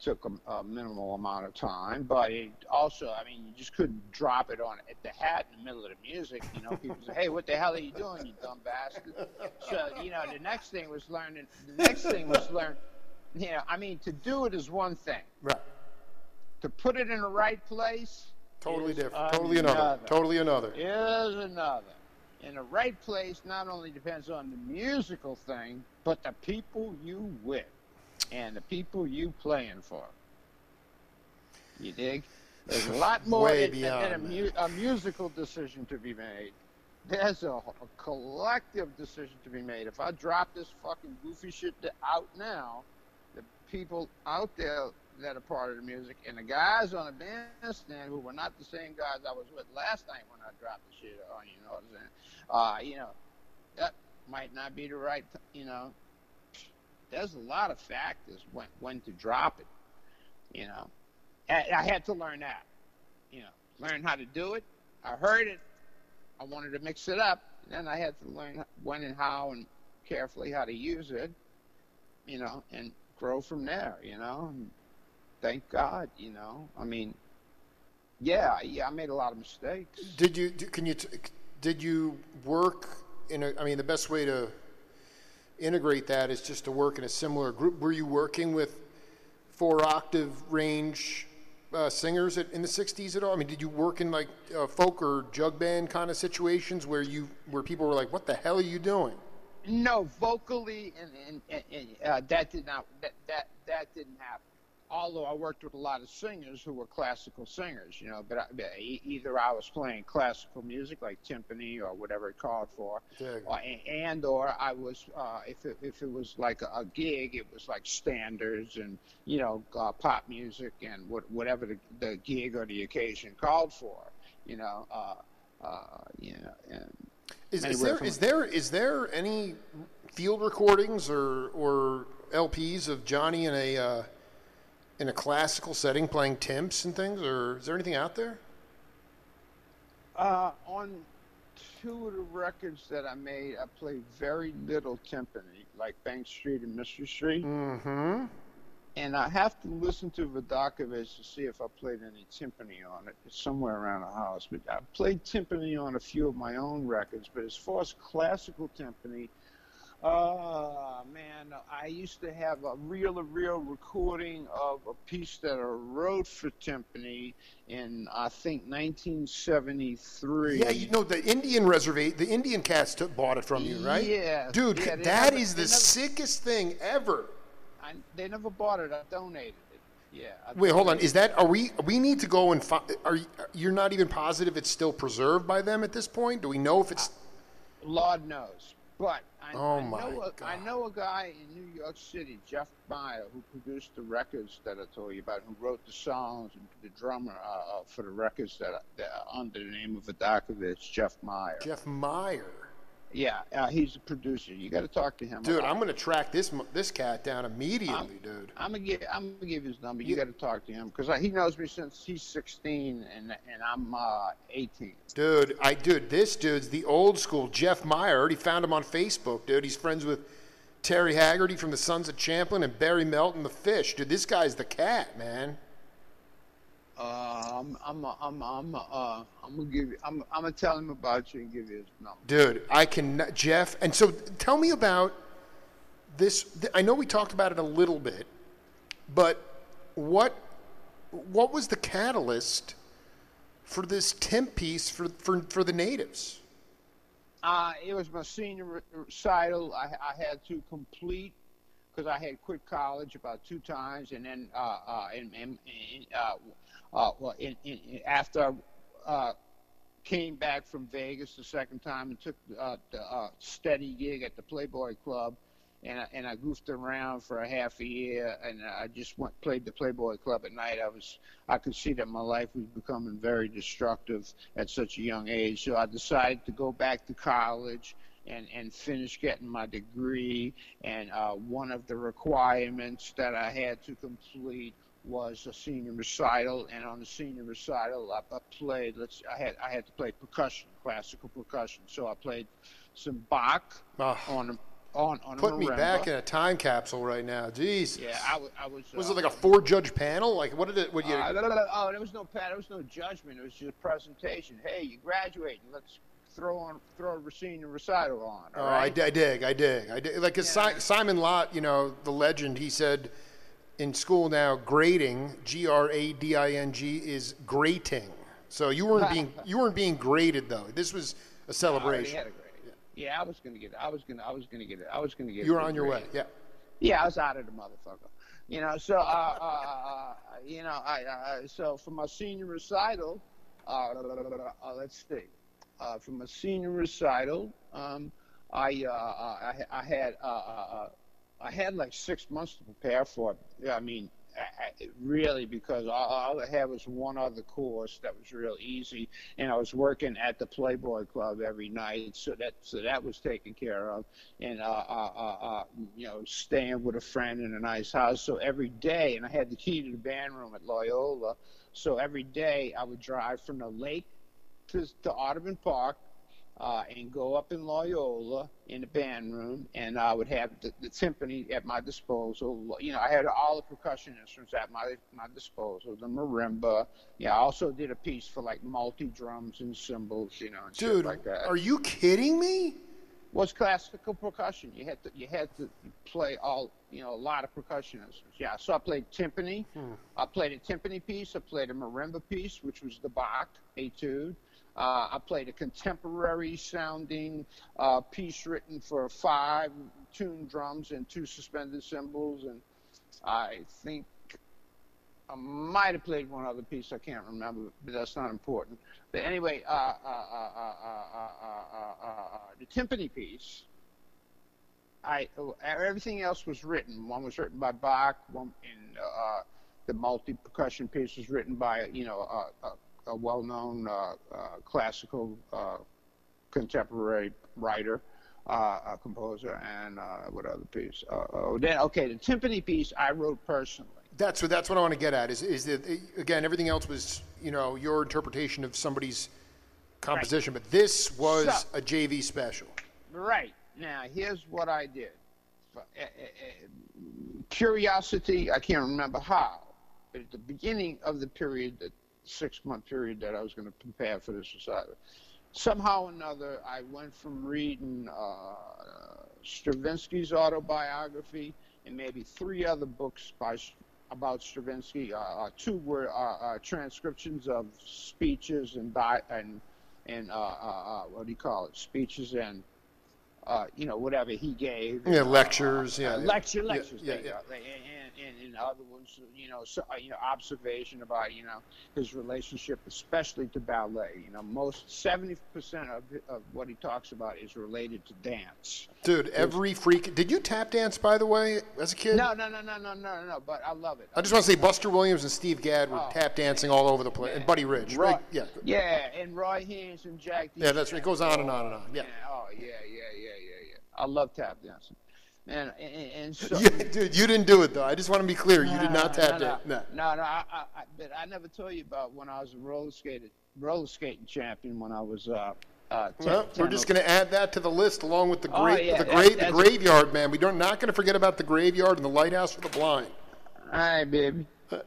took a, a minimal amount of time, but it also, I mean, you just couldn't drop it on at the hat in the middle of the music. You know, people say, "Hey, what the hell are you doing, you dumb bastard?" So, you know, the next thing was learning. The next thing was learn. You know, I mean, to do it is one thing. Right. To put it in the right place, Totally different. Totally another. Totally another. is another. In the right place not only depends on the musical thing, but the people you with and the people you playing for. You dig? There's a lot more than, than a, mu- a musical decision to be made. There's a, a collective decision to be made. If I drop this fucking goofy shit out now, the people out there that are part of the music and the guys on the bandstand who were not the same guys I was with last night when I dropped the shit on, you know what I'm saying? Uh, you know, that might not be the right, t- you know. There's a lot of factors when when to drop it, you know. I, I had to learn that, you know, learn how to do it. I heard it. I wanted to mix it up. And Then I had to learn when and how and carefully how to use it, you know, and grow from there, you know. And thank God, you know. I mean, yeah, yeah, I made a lot of mistakes. Did you? Can you? Did you work in a? I mean, the best way to integrate that is just to work in a similar group. Were you working with four octave range uh, singers at, in the '60s at all? I mean, did you work in like uh, folk or jug band kind of situations where you where people were like, "What the hell are you doing?" No, vocally, and, and, and, uh, that did not that, that that didn't happen. Although I worked with a lot of singers who were classical singers, you know, but, I, but either I was playing classical music like timpani or whatever it called for, or, and or I was uh, if it, if it was like a, a gig, it was like standards and you know uh, pop music and what, whatever the, the gig or the occasion called for, you know, uh, uh, you know, and Is, is there is there is there any field recordings or or LPs of Johnny in a uh, in a classical setting playing timps and things, or is there anything out there? Uh, on two of the records that I made, I played very little timpani, like Bank Street and Mystery Street. Mm-hmm. And I have to listen to Vidacovich to see if I played any timpani on it. It's somewhere around the house. But I played timpani on a few of my own records. But as far as classical timpani, uh, man, I used to have a reel to reel recording of a piece that I wrote for timpani in, I think, 1973. Yeah, you know the Indian reservation, the Indian cast took, bought it from you, right? Yeah, dude, yeah, that never- is the never- sickest thing ever. I, they never bought it. I donated it. Yeah. I Wait, hold on. Is that are we? We need to go and find. Are you, you're not even positive it's still preserved by them at this point? Do we know if it's? Lord knows. But I, Oh, I know a, I God. know a guy in New York City, Jeff Meyer, who produced the records that I told you about, who wrote the songs and the drummer uh, uh, for the records that, that under the name of Vidacovich, Jeff Meyer. Jeff Meyer. Yeah, uh, he's a producer. You got to talk to him. Dude, I'm gonna track this this cat down immediately, dude. I'm gonna give I'm gonna give his number. You You- got to talk to him because he knows me since he's 16 and and I'm uh, 18. Dude, I dude, this dude's the old school Jeff Meyer. I already found him on Facebook, dude. He's friends with Terry Haggerty from the Sons of Champlin and Barry Melton, the Fish. Dude, this guy's the cat, man. Uh, I'm I'm I'm I'm uh, I'm gonna give you, I'm I'm gonna tell him about you and give you his number. Dude, I can Jeff. And so, tell me about this. th- I know we talked about it a little bit, but what what was the catalyst for this temp piece for for for the natives? Uh, it was my senior recital. I, I had to complete because I had quit college about two times, and then uh, uh, and, and, and uh, uh, well, in, in, after I uh, came back from Vegas the second time and took uh, the uh, steady gig at the Playboy Club, and I, and I goofed around for a half a year, and I just went played the Playboy Club at night. I was I could see that my life was becoming very destructive at such a young age, so I decided to go back to college and and finish getting my degree. And uh, one of the requirements that I had to complete was a senior recital, and on the senior recital, I, I played. Let's. I had I had to play percussion, classical percussion. So I played some Bach Ah, on a, on on a Put me back in a time capsule right now. Jesus. Yeah, I, I was. Was uh, it like a four judge panel? Like what did it? What you? uh, oh, there was no pat. There was no judgment. It was just presentation. Hey, you graduated. Let's throw on throw a senior recital on. Oh, all I, right? d- I dig, I dig, I dig. Like Yeah. Si- Simon Lott, you know, the legend. He said, in school now, grading, G R A D I N G, is grating. So you weren't being you weren't being graded though. This was a celebration. a. Yeah, I was gonna get it. I was gonna. I was gonna get it. I was gonna get. You were on your way. Yeah. Yeah, I was out of the motherfucker. You know, so uh, uh, uh, you know, I uh, so for my senior recital, uh, uh, let's see, uh, for my senior recital, um, I, uh, uh, I I had uh, uh, uh, I had like six months to prepare for it. I mean, I, really, because all, all I had was one other course that was real easy, and I was working at the Playboy Club every night, so that so that was taken care of and uh, uh, uh, uh, you know, staying with a friend in a nice house. So every day, and I had the key to the band room at Loyola. So every day, I would drive from the lake to, to Audubon Park uh, and go up in Loyola in the band room, and I would have the, the timpani at my disposal. You know, I had all the percussion instruments at my my disposal. The marimba. Yeah, I also did a piece for like multi drums and cymbals. You know, and Dude, like that are you kidding me? was classical percussion. You had to you had to play all you know a lot of percussion instruments. Yeah, so I played timpani. I played a timpani piece. I played a marimba piece, which was the Bach etude. Uh, I played a contemporary sounding uh, piece written for five tuned drums and two suspended cymbals, and I think I might have played one other piece. I can't remember, but that's not important. But anyway, uh, uh, uh, uh, uh, uh, uh, the timpani piece. I everything else was written. One was written by Bach. One in the multi percussion piece was written by you know a, a well-known classical contemporary writer. Uh, a composer and uh, what other piece? Uh, oh, then okay, the timpani piece I wrote personally. That's what that's what I want to get at. Is is that again everything else was you know your interpretation of somebody's composition, right. but this was so, a JV special. Right now, here's what I did. Uh, uh, curiosity, I can't remember how, but at the beginning of the period, the six month period that I was going to prepare for this recital, somehow or another, I went from reading uh, Stravinsky's autobiography and maybe three other books by about Stravinsky. Uh, uh, two were uh, uh, transcriptions of speeches and di- and and uh, what do you call it? Speeches and Uh, you know whatever he gave. Yeah, uh, lectures. yeah, uh, lecture, lectures. Yeah, yeah, yeah. And, and, and, other ones, you know, so, you know, observation about you know his relationship, especially to ballet. You know, most seventy percent of of what he talks about is related to dance. Dude, every freak. Did you tap dance, by the way, as a kid? No, no, no, no, no, no, no. But I love it. I just want to say, Buster Williams and Steve Gadd were oh, tap dancing all over the place, and Buddy Rich. Roy, right? Yeah. Yeah, and Roy Haynes and Jack. Yeah, that's right. It goes on and on and on. Yeah. Oh yeah, yeah, yeah, yeah, yeah. I love tap dancing. And, and, and so, yeah, dude, you didn't do it though. I just want to be clear. You did not tap no, dance. No, no, no. I, I, but I never told you about when I was a roller skated roller skating champion when I was uh, uh, ten, well, we're just going to add that to the list along with the gra- oh, yeah, the, gra- that, the graveyard, man. We don't not going to forget about the graveyard and the lighthouse for the blind. All right, baby. Uh,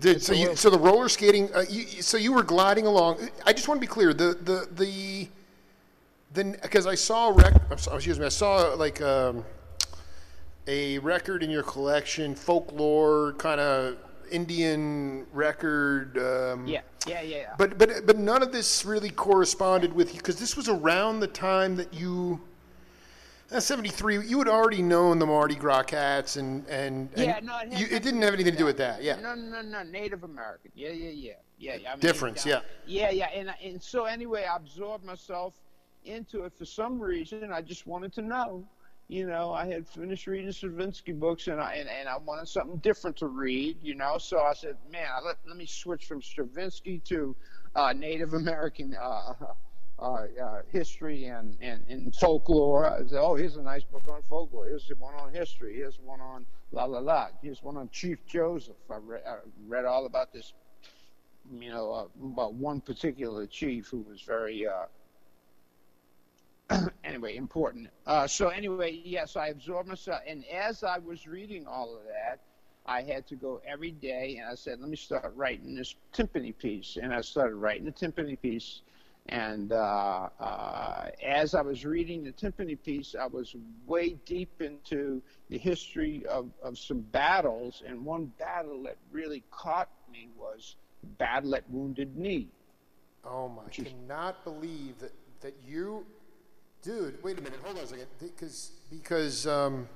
Dude, so you so the roller skating, uh, you, so you were gliding along. I just want to be clear. The the the then because I saw rec, excuse me, I saw like um, a record in your collection, folklore kind of Indian record. Um, yeah, yeah, yeah. But but but none of this really corresponded with you because this was around the time that you. Uh, 73, you had already known the Mardi Gras cats and. and, and yeah, no, it, you, it didn't have anything to do with that, yeah. No, no, no, Native American. Yeah, yeah, yeah. Yeah, yeah. I mean, Difference, yeah. Yeah, yeah. And, and so, anyway, I absorbed myself into it for some reason. I just wanted to know you know, I had finished reading Stravinsky books and I and, and I wanted something different to read, you know. So I said, man, let, let me switch from Stravinsky to uh, Native American uh, uh, uh, history and, and, and folklore. I said, oh, here's a nice book on folklore. Here's one on history. Here's one on la la la. Here's one on Chief Joseph. I, re- I read all about this, you know, uh, about one particular chief who was very uh, anyway, important. Uh, so anyway, yes, I absorbed myself, and as I was reading all of that, I had to go every day, and I said, "Let me start writing this timpani piece," and I started writing the timpani piece. And uh, uh, as I was reading the timpani piece, I was way deep into the history of, of some battles, and one battle that really caught me was Battle at Wounded Knee. Oh my! I cannot believe that that you dude, wait a minute, hold on a second, because because um,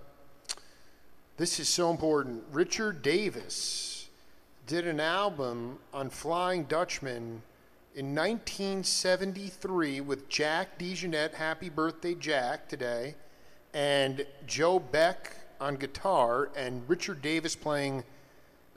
this is so important. Richard Davis did an album on Flying Dutchman in 1973 with Jack DeJohnette, Happy Birthday Jack today, and Joe Beck on guitar, and Richard Davis playing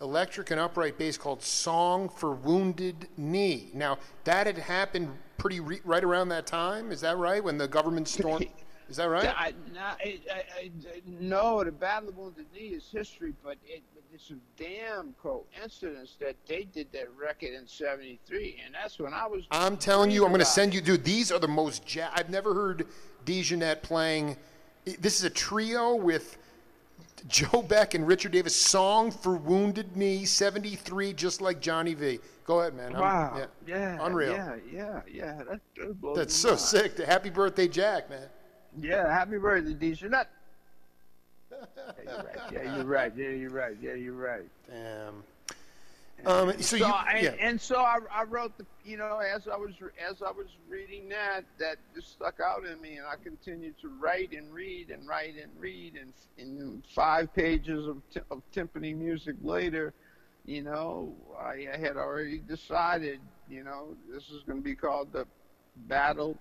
electric and upright bass called Song for Wounded Knee. Now, that had happened pretty re- right around that time. Is that right? When the government stormed. Is that right? I, I, I, no, the Battle of Wounded Knee is history, but it, it's a damn coincidence that they did that record in '73, and that's when I was. I'm telling you, I'm going to send you, dude. These are the most. Ja- I've never heard DeJohnette playing. This is a trio with Joe Beck and Richard Davis, "Song for Wounded Knee" '73, just like Johnny V. Go ahead, man. I'm, wow. Yeah. yeah. Unreal. Yeah, yeah, yeah. That, That's so mind. sick. Happy birthday, Jack, man. Yeah, happy birthday, D. You're not. yeah, you're right. Yeah, you're right. Yeah, you're right. Damn. Um, so, so you, I, yeah. and so I, I wrote the, you know, as I was as I was reading that, that just stuck out in me, and I continued to write and read and write and read, and in five pages of, t- of timpani music later, you know, I, I had already decided, you know, this is going to be called the Battle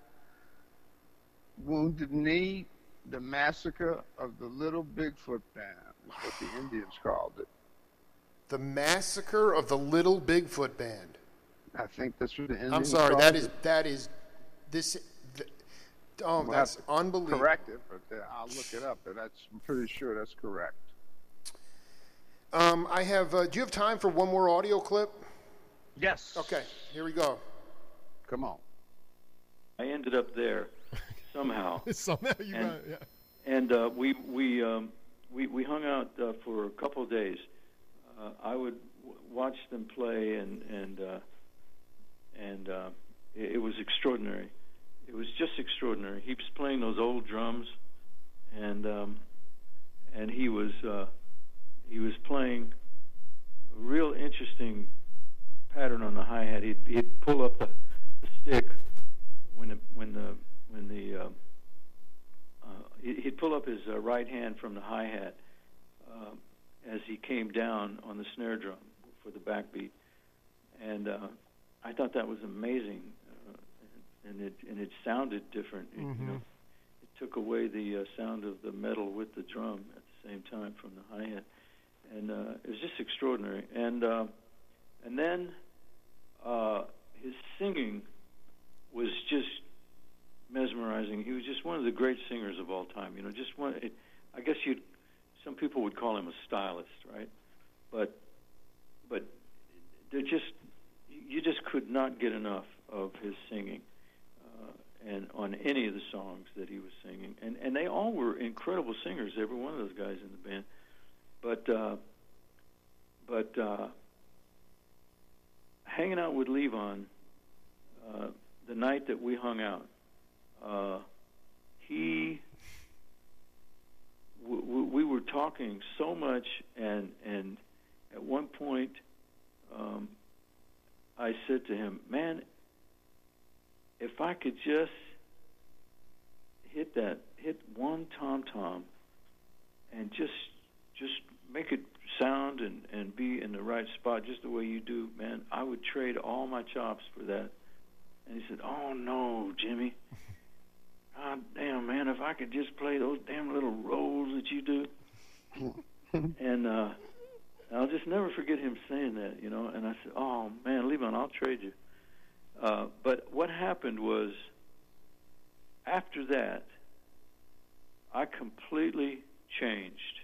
Wounded Knee, the Massacre of the Little Bigfoot Band, what the Indians called it. The Massacre of the Little Bigfoot Band. I think this what the Indians I'm sorry, called that it. is that is this. th- oh, We'll that's unbelievable. Correct it, but uh, I'll look it up. But that's I'm pretty sure that's correct. Um, I have. Uh, do you have time for one more audio clip? Yes. Okay, here we go. Come on. I ended up there somehow, Somehow you And- got yeah. and uh, we we um, we we hung out uh, for a couple of days. Uh, I would w- watch them play, and and uh, and uh, it, it was extraordinary. It was just extraordinary. He was playing those old drums, and um, and he was uh, he was playing a real interesting pattern on the hi hat. He'd, he'd pull up the, the stick when the when the when the uh, uh, he- he'd pull up his uh, right hand from the hi hat uh, as he came down on the snare drum for the backbeat, and uh, I thought that was amazing, uh, and it and it sounded different. It, you know, it took away the uh, sound of the metal with the drum at the same time from the hi hat, and uh, it was just extraordinary. And uh, and then uh, his singing was just mesmerizing. He was just one of the great singers of all time. You know, just one. It, I guess you'd. Some people would call him a stylist, right? But, but, there just you just could not get enough of his singing, uh, and on any of the songs that he was singing, and and they all were incredible singers. Every one of those guys in the band, but. Uh, but uh, hanging out with Levon, uh, the night that we hung out, uh, he, we were talking so much, and and at one point, um, I said to him, "Man, if I could just hit that, hit one tom tom, and just just make it sound and and be in the right spot, just the way you do, man, I would trade all my chops for that." And he said, "Oh no, Jimmy." God damn, man, if I could just play those damn little rolls that you do. and uh I'll just never forget him saying that, you know. And I said, "Oh man, Levon, I'll trade you." Uh, but what happened was, after that, I completely changed.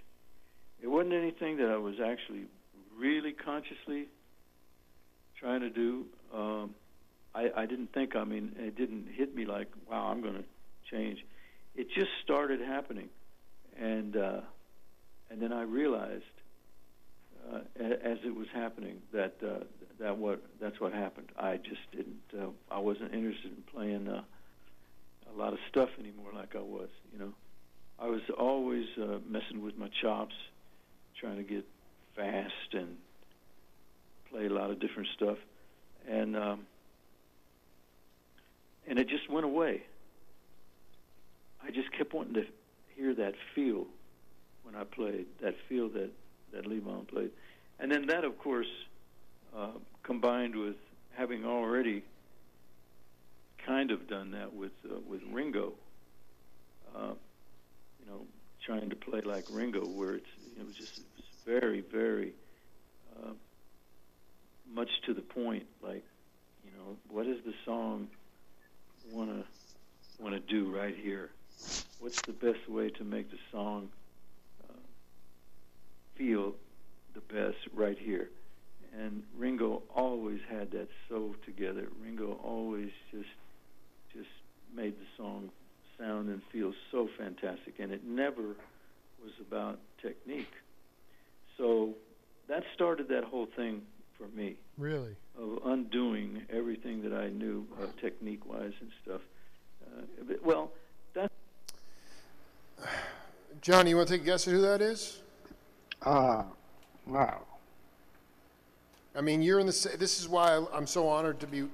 It wasn't anything that I was actually really consciously trying to do. Um, I, I didn't think. I mean, it didn't hit me like, "Wow, I'm going to change." It just started happening, and uh, and then I realized uh, as it was happening that uh, that what that's what happened. I just didn't. Uh, I wasn't interested in playing uh, a lot of stuff anymore like I was. You know, I was always uh, messing with my chops, trying to get fast and play a lot of different stuff, and um, and it just went away. I just kept wanting to hear that feel when I played, that feel that that Levon played, and then that, of course, uh, combined with having already kind of done that with uh, with Ringo, uh, you know, trying to play like Ringo, where it's it was just it was very very uh, much to the point. Like, you know, what does the song want to want to do right here? What's the best way to make the song uh, feel the best right here? And Ringo always had that so together. Ringo always just just made the song sound and feel so fantastic, and it never was about technique. So that started that whole thing for me Really? of undoing everything that I knew uh, technique-wise and stuff. Uh, but- well, Johnny, you want to take a guess at who that is? Ah, wow. I mean, you're in the. This is why I'm so honored to be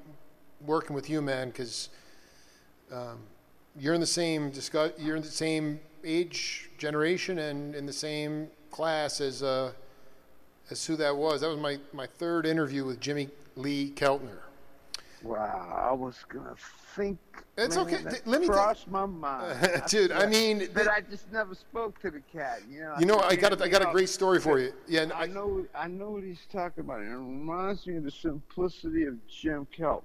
working with you, man, because um, you're in the same discuss. You're in the same age generation and in the same class as uh, as who that was. That was my, my third interview with Jimmy Lee Keltner. Wow, I was gonna think. It's man, okay. that let me crossed my mind, Dude, I mean, but th- I just never spoke to the cat. You know. You know, I said, got a, I got a great story for you. Yeah, and I I, know, I know what he's talking about. It reminds me of the simplicity of Jim Keltner.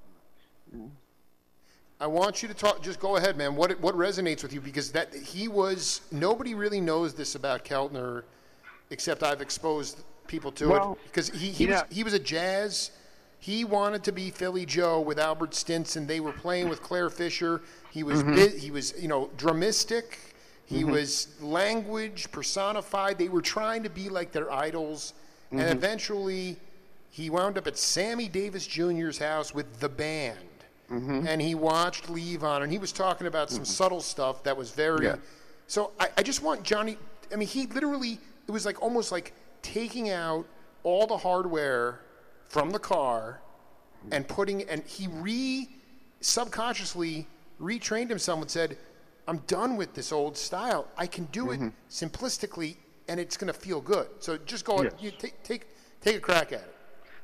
I want you to talk. Just go ahead, man. What what resonates with you? Because that he was. Nobody really knows this about Keltner, except I've exposed people to Well, it. Because he he was know- he was a jazz. He wanted to be Philly Joe with Albert Stinson. They were playing with Clare Fischer. He was Mm-hmm. bi- he was you know dramistic. He was language personified. They were trying to be like their idols, Mm-hmm. and eventually, he wound up at Sammy Davis Jr.'s house with the band Mm-hmm. and he watched Levon, and he was talking about some subtle stuff that was very. Yeah. So I, I just want Johnny. I mean, he literally it was like almost like taking out all the hardware from the car and putting and he re subconsciously retrained himself and said, "I'm done with this old style. I can do it simplistically, and it's going to feel good." So just go. Yes. You take take take a crack at it.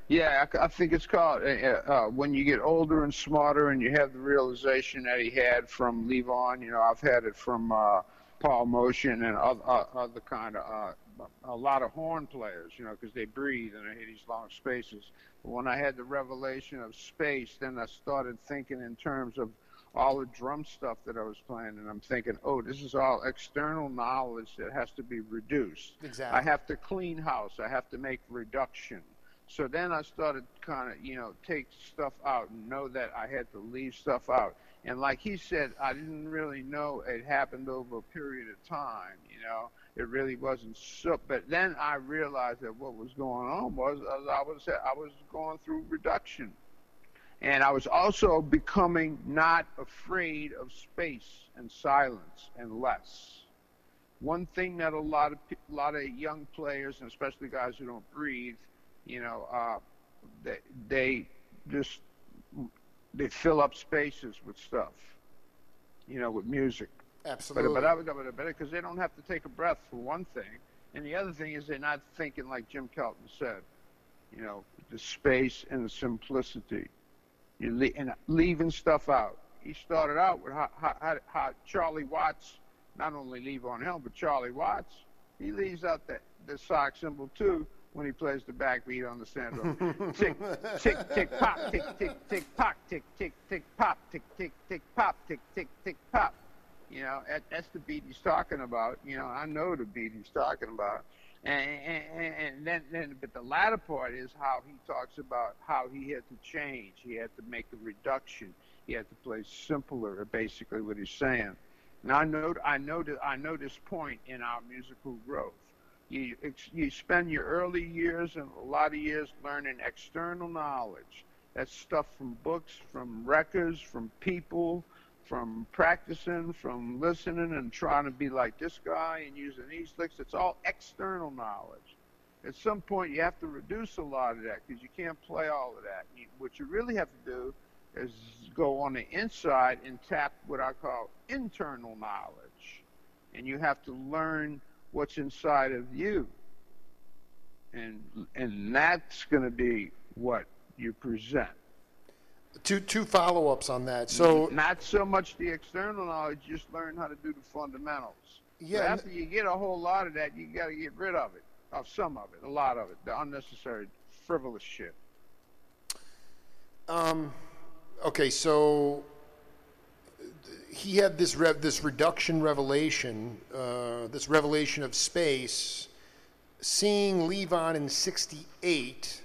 Yeah, I, I think it's called uh, uh, when you get older and smarter, and you have the realization that he had from Levon. You know, I've had it from uh, Paul Motian and other, uh, other kind of uh, a lot of horn players. You know, because they breathe and they hit these long spaces. But when I had the revelation of space, then I started thinking in terms of all the drum stuff that I was playing, and I'm thinking, oh, this is all external knowledge that has to be reduced. Exactly. I have to clean house. I have to make reduction. So then I started kind of, you know, take stuff out and know that I had to leave stuff out. And like he said, I didn't really know it happened over a period of time, you know. It really wasn't so. But then I realized that what was going on was uh, I was I was going through reduction, and I was also becoming not afraid of space and silence and less. One thing that a lot of a lot of young players, and especially guys who don't breathe, you know, uh, they they just they fill up spaces with stuff, you know, with music. But Absolutely. but I would but because they don't have to take a breath for one thing, and the other thing is they're not thinking like Jim Keltner said, you know, the space and the simplicity. You le- and leaving stuff out. He started out with how, how, how, Charlie Watts, not only Levon Helm, but Charlie Watts, he leaves out the the sock cymbal too when he plays the backbeat on the sand tick tick tick pop tick tick tick pop tick tick tick pop tick tick tick pop tick tick tick pop. You know, that, that's the beat he's talking about. You know, I know the beat he's talking about. And, and, and then, then, but the latter part is how he talks about how he had to change. He had to make a reduction. He had to play simpler. Basically, what he's saying. And I know, I know that I know this point in our musical growth. You you spend your early years and a lot of years learning external knowledge. That's stuff from books, from records, from people, from practicing, from listening and trying to be like this guy and using these licks. It's all external knowledge. At some point, you have to reduce a lot of that because you can't play all of that. You, what you really have to do is go on the inside and tap what I call internal knowledge. And you have to learn what's inside of you. And, and that's going to be what you present. Two two follow ups on that. So not so much the external knowledge, just learn how to do the fundamentals. Yeah, But after you get a whole lot of that, you got to get rid of it, of some of it, a lot of it, the unnecessary, frivolous shit. Um, okay, so he had this rev, this reduction revelation, uh, this revelation of space. Seeing Levon in '68,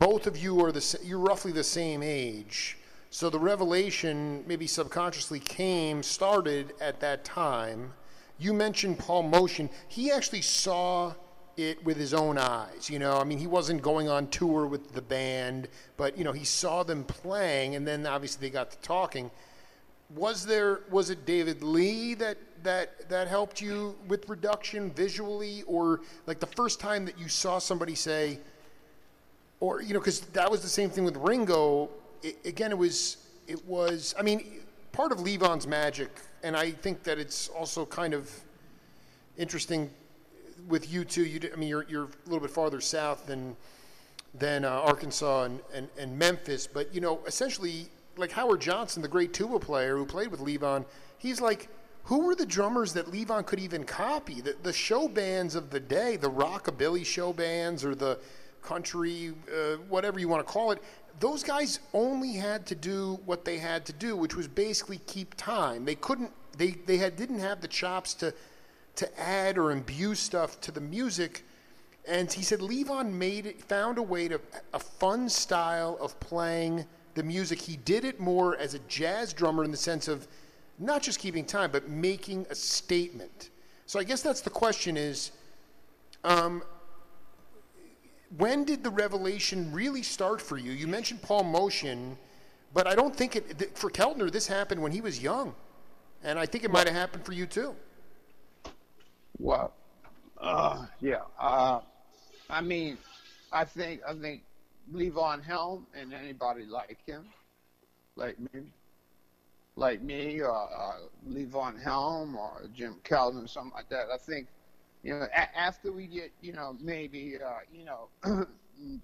both of you are the you're roughly the same age, so the revelation maybe subconsciously came started at that time. You mentioned Paul Motian. He actually saw it with his own eyes. You know, I mean, he wasn't going on tour with the band, but you know, he saw them playing, and then obviously they got to talking. Was there was it David Lee that that that helped you with reduction visually, or like the first time that you saw somebody say, or you know, because that was the same thing with Ringo. It, again, it was it was. I mean, part of Levon's magic, and I think that it's also kind of interesting with you too. You, I mean, you're you're a little bit farther south than than uh, Arkansas and, and, and Memphis, but you know, essentially, like Howard Johnson, the great tuba player who played with Levon, he's like, who were the drummers that Levon could even copy? The, the show bands of the day, the rockabilly show bands or the country, uh, whatever you want to call it, those guys only had to do what they had to do, which was basically keep time. They couldn't, they, they had, didn't have the chops to, to add or imbue stuff to the music and he said Levon made it, found a way to a fun style of playing the music. He did it more as a jazz drummer in the sense of not just keeping time, but making a statement. So I guess that's the question: is um, when did the revelation really start for you? You mentioned Paul Motian, but I don't think it for Keltner. This happened when he was young, and I think it might have happened for you too. Well, uh, yeah. Uh, I mean, I think I think Levon Helm and anybody like him, like me, like me, or uh, Levon Helm or Jim Keltner, something like that. I think, you know, a- after we get, you know, maybe, uh, you know,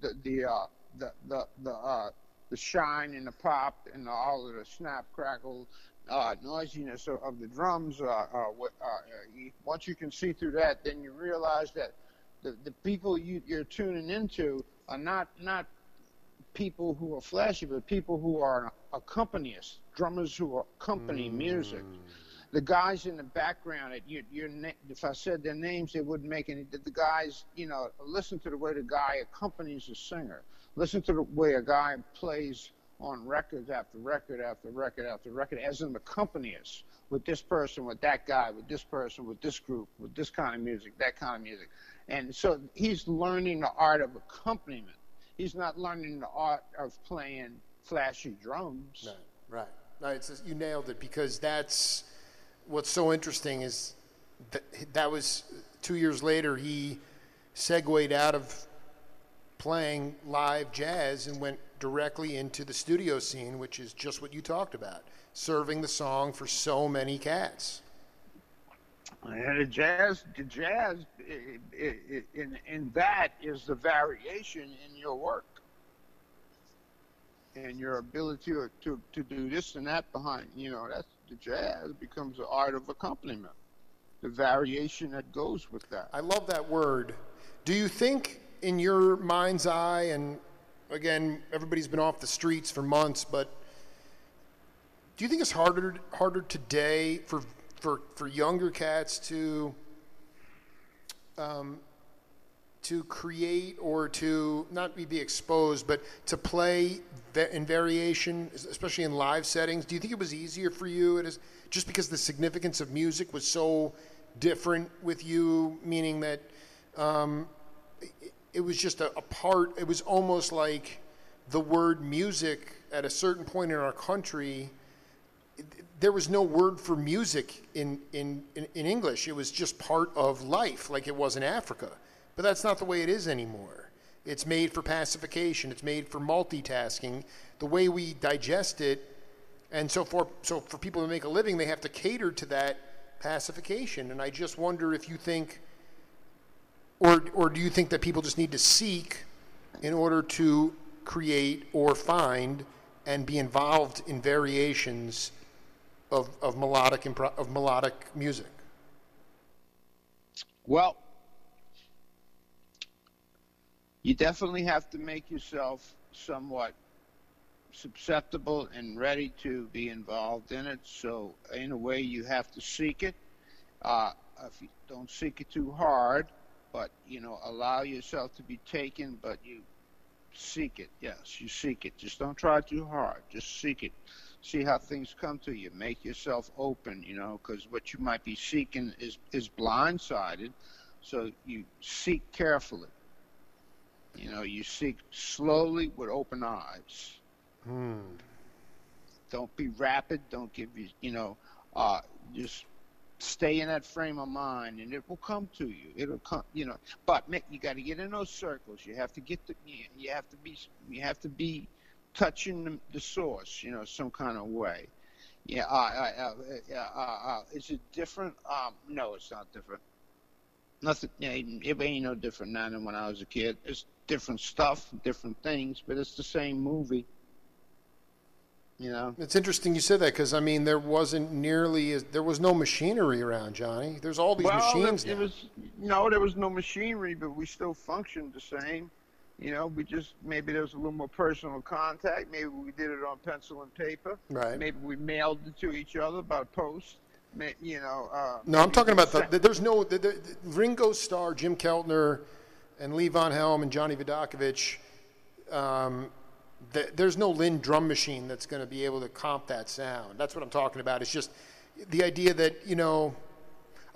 the the uh, the the the uh, the shine and the pop and all of the snap crackle uh, noisiness of, of, the drums. Uh, uh, uh once you can see through that, then you realize that the, the people you, you're tuning into are not not people who are flashy, but people who are accompanists, drummers who accompany mm. music. The guys in the background, at your, if I said their names, they wouldn't make any. The guys, you know, listen to the way the guy accompanies a singer. Listen to the way a guy plays on records after record after record after record as an accompanist with this person, with that guy, with this person, with this group, with this kind of music, that kind of music. And so he's learning the art of accompaniment. He's not learning the art of playing flashy drums. Right, right. No, it's, you nailed it because that's what's so interesting is that, that was two years later he segued out of playing live jazz and went directly into the studio scene, which is just what you talked about, serving the song for so many cats. Uh, and the jazz, jazz, in in that is the variation in your work and your ability to, to, to do this and that behind. You know, that's the jazz becomes the art of accompaniment, the variation that goes with that. I love that word. Do you think, in your mind's eye, and again, everybody's been off the streets for months, but do you think it's harder harder today for for for younger cats to um, to create or to not be exposed, but to play in variation, especially in live settings? Do you think it was easier for you? It is just because the significance of music was so different with you, meaning that um, it, was just a, a part. It was almost like the word music at a certain point in our country there was no word for music in, in, in, in, English. It was just part of life, like it was in Africa. But that's not the way it is anymore. It's made for pacification, it's made for multitasking. The way we digest it, and so for, so for people to make a living, they have to cater to that pacification. And I just wonder if you think, or, or do you think that people just need to seek in order to create or find and be involved in variations of, of melodic impro- of melodic music? Well, you definitely have to make yourself somewhat susceptible and ready to be involved in it. So, in a way, you have to seek it. Uh, if you don't seek it too hard, but you know, allow yourself to be taken, but you seek it. Yes, you seek it. Just don't try too hard. Just seek it see how things come to you. Make yourself open, you know, because what you might be seeking is is blindsided. So you seek carefully. You know, you seek slowly with open eyes. Hmm. Don't be rapid. Don't give you, you know, uh, just stay in that frame of mind, and it will come to you. It'll come, you know. But Mick, you got to get in those circles. You have to get the. You have to be. You have to be touching the, the source, you know, some kind of way. Yeah, uh, uh, uh, uh, uh, is it different? Um, no, it's not different. Nothing. It ain't no different now than when I was a kid. It's different stuff, different things, but it's the same movie. You know, It's interesting you said that because I mean there wasn't nearly as, there was no machinery around Johnny. There's all these well, machines it now. was no, there was no machinery, but we still functioned the same. You know, we just maybe there was a little more personal contact. Maybe we did it on pencil and paper. Right. Maybe we mailed it to each other by post. You know. Uh, No, I'm talking about the, the there's no the, the, the Ringo Starr, Jim Keltner, and Levon Helm and Johnny Vidacovich. Um, th there's no Linn drum machine that's going to be able to comp that sound. That's what I'm talking about. It's just the idea that you know.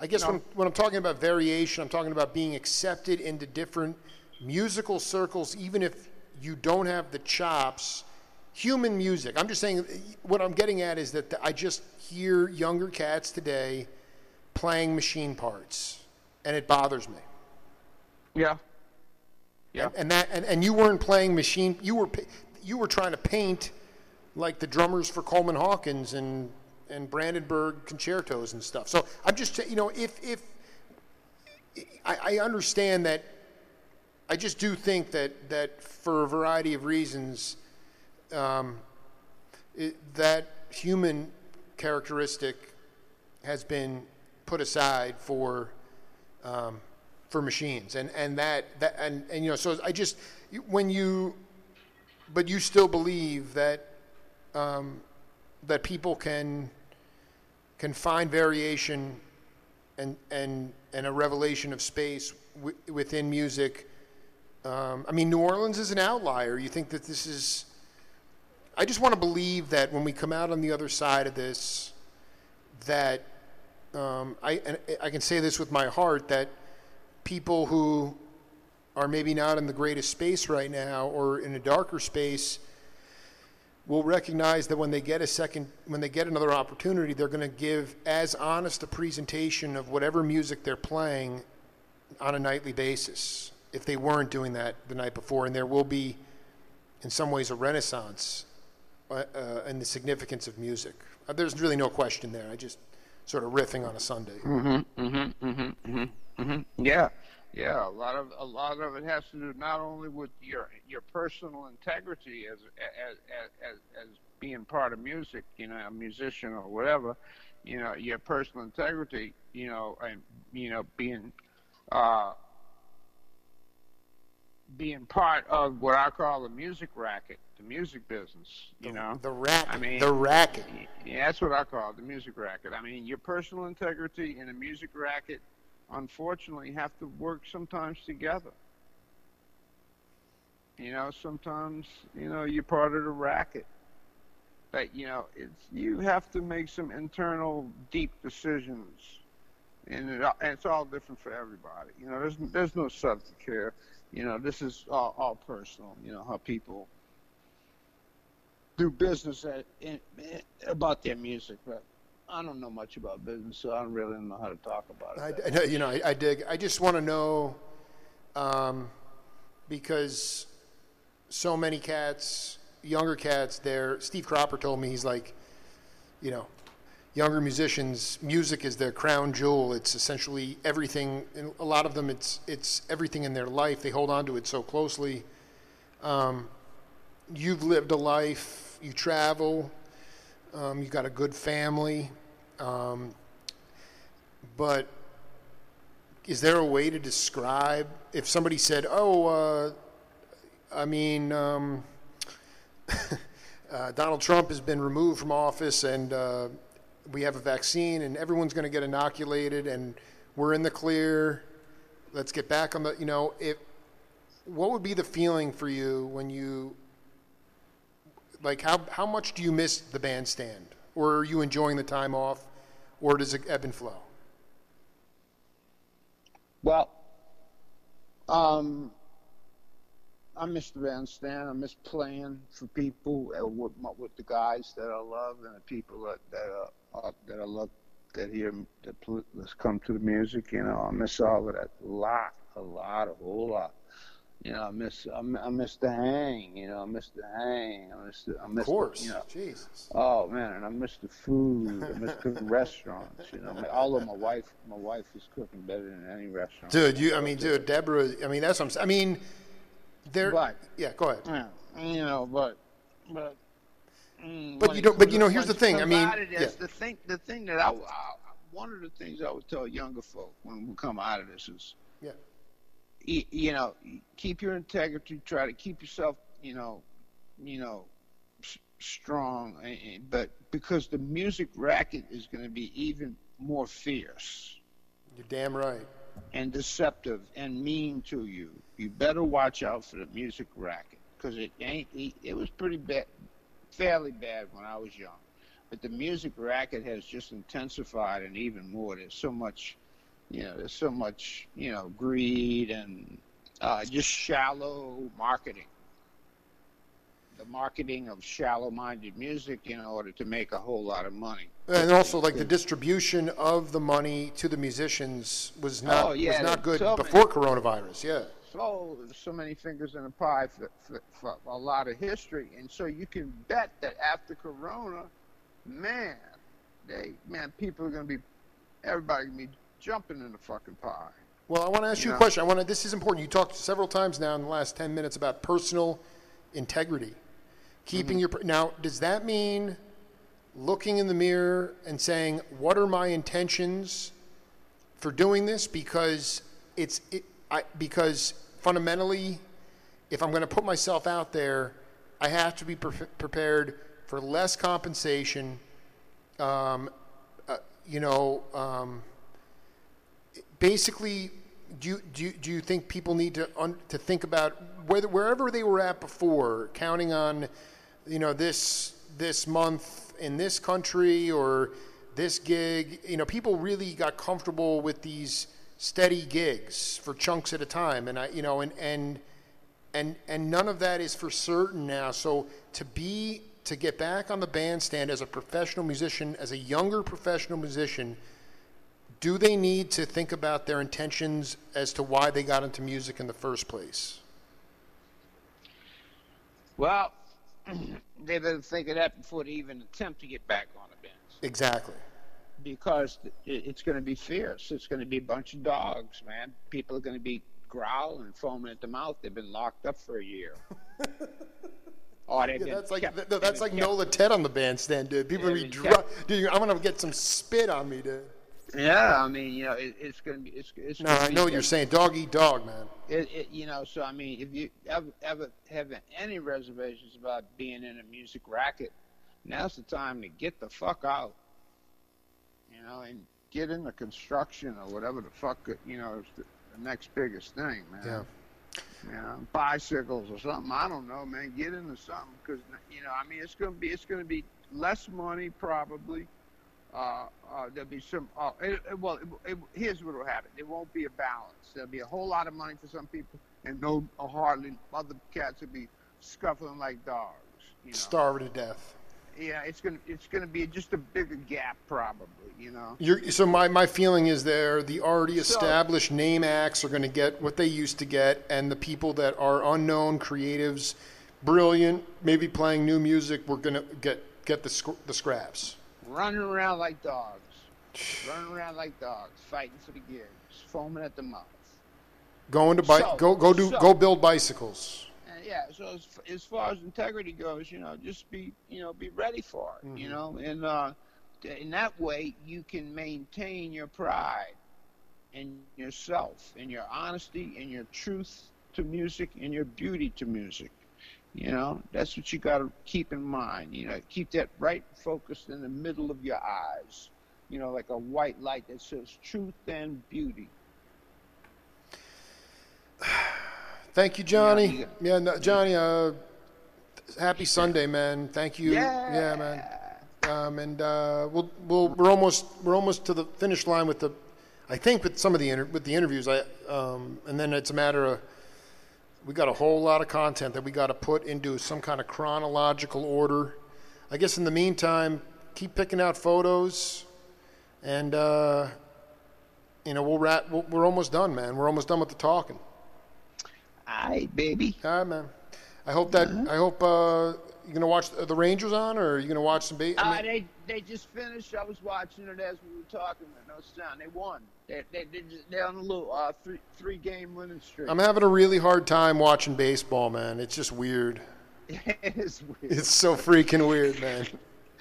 I guess when, when I'm talking about variation, I'm talking about being accepted into different musical circles, even if you don't have the chops. Human music. I'm just saying, what I'm getting at is that I just hear younger cats today playing machine parts, and it bothers me. Yeah. Yeah. And that, and, and you weren't playing machine. You were, you were trying to paint like the drummers for Coleman Hawkins and and Brandenburg concertos and stuff. So I'm just, you know, if if I, I understand that, I just do think that that for a variety of reasons, um, it, that human characteristic has been put aside for um, for machines, and and that that and and you know, so I just when you, but you still believe that um, that people can can find variation and and and a revelation of space w- within music. Um, I mean, New Orleans is an outlier. You think that this is? I just want to believe that when we come out on the other side of this, that um, I I can say this with my heart that people who are maybe not in the greatest space right now or in a darker space will recognize that when they get a second when they get another opportunity they're going to give as honest a presentation of whatever music they're playing on a nightly basis if they weren't doing that the night before. And there will be in some ways a renaissance uh, uh, in the significance of music. Uh, there's really no question there. I just sort of riffing on a sunday. Yeah, yeah. A lot of a lot of it has to do not only with your your personal integrity as as as, as being part of music, you know, a musician or whatever, you know, your personal integrity, you know, and you know, being uh, being part of what I call the music racket, the music business, you know. the racket I mean- the racket Yeah, that's what I call it, the music racket. I mean, your personal integrity and the music racket, unfortunately, have to work sometimes together. You know, sometimes you know you're part of the racket. But you know, it's you have to make some internal, deep decisions, and, it, and it's all different for everybody. You know, there's there's no subject here. You know, this is all, all personal. You know how people do business at, in, about their music, but I don't know much about business, so I don't really know how to talk about it. I, you know, I, I dig. I just want to know, um, because so many cats, younger cats, there. Steve Cropper told me he's like, you know, younger musicians, music is their crown jewel. It's essentially everything. A lot of them, it's it's everything in their life. They hold on to it so closely. Um, you've lived a life. You travel. Um, you've got a good family. Um, but is there a way to describe if somebody said, "Oh, uh, I mean, um, uh, Donald Trump has been removed from office, and uh, we have a vaccine, and everyone's going to get inoculated, and we're in the clear. Let's get back on the, you know, if what would be the feeling for you when you like how how much do you miss the bandstand, or are you enjoying the time off, or does it ebb and flow? Well, um, I miss the bandstand. I miss playing for people uh, with, with the guys that I love and the people that that uh, uh, that I love that hear that come to the music. You know, I miss all of that. A lot, a lot, a whole lot. You know, I miss I, I miss the hang. You know, I miss the hang. I miss the, I miss Of course. The, you know, Jesus. oh man, and I miss the food. I miss good restaurants. You know, although my wife my wife is cooking better than any restaurant. Dude, you. I mean, dude, Deborah. I mean, that's what I'm. I mean, there. But- Yeah, go ahead. Yeah, you know, but but. mm, But you don't- but you know, here's the thing, I mean, out of this, yeah. the thing, the thing that I, I, one of the things I would tell younger folk when we come out of this is, Yeah. You, you know, keep your integrity. Try to keep yourself, you know, you know, s- strong. But because the music racket is going to be even more fierce You're damn right. and deceptive and mean to you. You better watch out for the music racket because it ain't. It was pretty bad, fairly bad when I was young, but the music racket has just intensified and even more. There's so much, you know, there's so much, you know, greed and uh, just shallow marketing. The marketing of shallow-minded music in order to make a whole lot of money. And also, like the distribution of the money to the musicians was not Oh, yeah, was not good so many- before coronavirus. Yeah. so so many fingers in the pie for, for, for a lot of history, and so you can bet that after Corona, man, they man, people are gonna be, everybody gonna be jumping in the fucking pie. Well, I want to ask you a question. I want to. This is important. You talked several times now in the last ten minutes about personal integrity, keeping your. Now, does that mean looking in the mirror and saying, "What are my intentions for doing this?" Because it's it. I because fundamentally, if I'm going to put myself out there, I have to be pre- prepared for less compensation. Um, uh, you know. Um, basically, do you, do you, do you think people need to un, to think about whether wherever they were at before, counting on, you know, this this month in this country or this gig, you know, people really got comfortable with these steady gigs for chunks at a time, and I, you know, and and and and none of that is for certain now. So to be to get back on the bandstand as a professional musician, as a younger professional musician do they need to think about their intentions as to why they got into music in the first place? Well, they better think of that before they even attempt to get back on the bench, Exactly. because it's going to be fierce. It's going to be a bunch of dogs, man. People are going to be growling, and foaming at the mouth. They've been locked up for a year. oh, they've Yeah, that's like kept- no, they've like kept- Nola Ted on the bandstand, dude. People be they dr- dude. I'm gonna get some spit on me, dude. Yeah, I mean, you know, it, it's going to be. It's, it's No, gonna I know what you're saying. Dog eat dog, man. It, it, you know, so I mean, if you ever, ever have any reservations about being in a music racket, now's the time to get the fuck out. You know, and get into construction or whatever the fuck, you know, is the, the next biggest thing, man. Yeah. You know, bicycles or something. I don't know, man. Get into something because you know, I mean, it's gonna be, it's gonna be less money probably. Uh, uh, there'll be some. Uh, it, it- well, it, here's what will happen. There won't be a balance. There'll be a whole lot of money for some people, and no hardly other cats will be scuffling like dogs. You know. Starving to death. Yeah, it's gonna it's gonna be just a bigger gap probably. You know. You're, so my, my feeling is there the already So- established name acts are going to get what they used to get, and the people that are unknown creatives, brilliant, maybe playing new music, we're going to get get the sc- the scraps. Running around like dogs, running around like dogs, fighting for the gigs, foaming at the mouth. Going to buy, So- go go do so- go build bicycles. And yeah, so as, as far as integrity goes, you know, just be, you know, be ready for it, you know, and uh, in that way you can maintain your pride and yourself and your honesty and your truth to music and your beauty to music. You know, that's what you got to keep in mind. You know, keep that right focused in the middle of your eyes. You know, like a white light that says truth and beauty. Thank you, Johnny. you- Yeah, no, Johnny. Uh, happy Sunday, man. Thank you. Yeah. man. Um, and uh, we'll, we'll we're almost we're almost to the finish line with the, I think with some of the inter- with the interviews. I um, and then it's a matter of we got a whole lot of content that we got to put into some kind of chronological order. I guess in the meantime, keep picking out photos, and uh, you know we'll wrap. We're we're almost done, man. We're almost done with the talking. Right, baby. All right, man. I hope that I hope uh, you're gonna watch the, Rangers on, or are you gonna watch some base? Uh, they they just finished. I was watching it as we were talking. No sound. They won. They they they just, they're on a little uh, three three game winning streak. I'm having a really hard time watching baseball, man. It's just weird. it is weird. It's so freaking weird, man.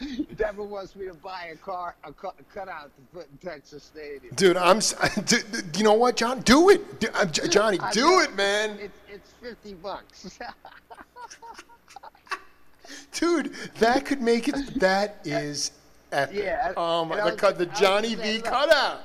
Devin wants me to buy a car, a, cut, a cutout to put in Texas Stadium. Dude, I'm. Dude, you know what, John? Do it, uh, Johnny. I Do it, man. It's it's fifty bucks. Dude, that could make it. That is epic. Yeah, Oh my, the cut, the Johnny V look. cutout.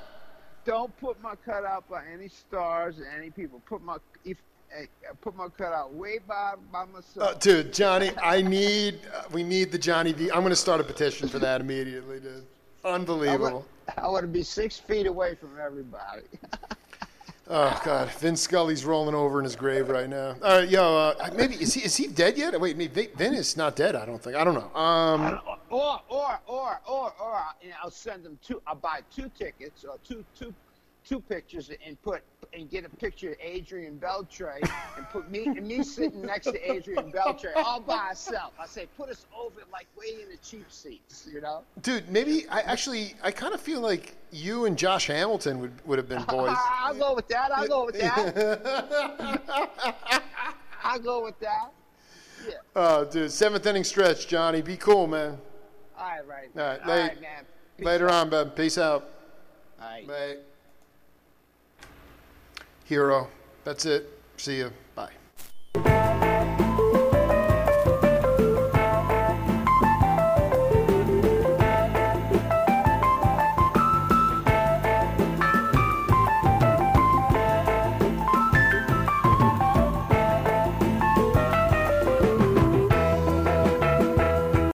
Don't put my cutout by any stars or any people. Put my if eh, put my cutout way by by myself. dude, Johnny, I need. Uh, we need the Johnny V. I'm gonna start a petition for that immediately, dude. I Unbelievable. want, I want to be six feet away from everybody. Oh God, Vin Scully's rolling over in his grave right now. All right, yo, uh, maybe is he is he dead yet? Wait, maybe Vin is not dead. I don't think. I don't know. Um, or or or or or you know, I'll send them two. I'll buy two tickets or two two two pictures and put and get a picture of Adrian Beltre and put me and me sitting next to Adrian Beltre all by myself. I say put us over like way in the cheap seats, you know. dude, maybe I actually I kind of feel like you and Josh Hamilton would would have been boys. I'll go with that. I'll go with that. I'll go with that. Yeah. oh, dude, seventh inning stretch, Johnny. Be cool, man. All right, right. All right, All late- right, man. Peace Later out. on, bud. Peace out. All right. Bye. Hero. That's it. See you. Bye.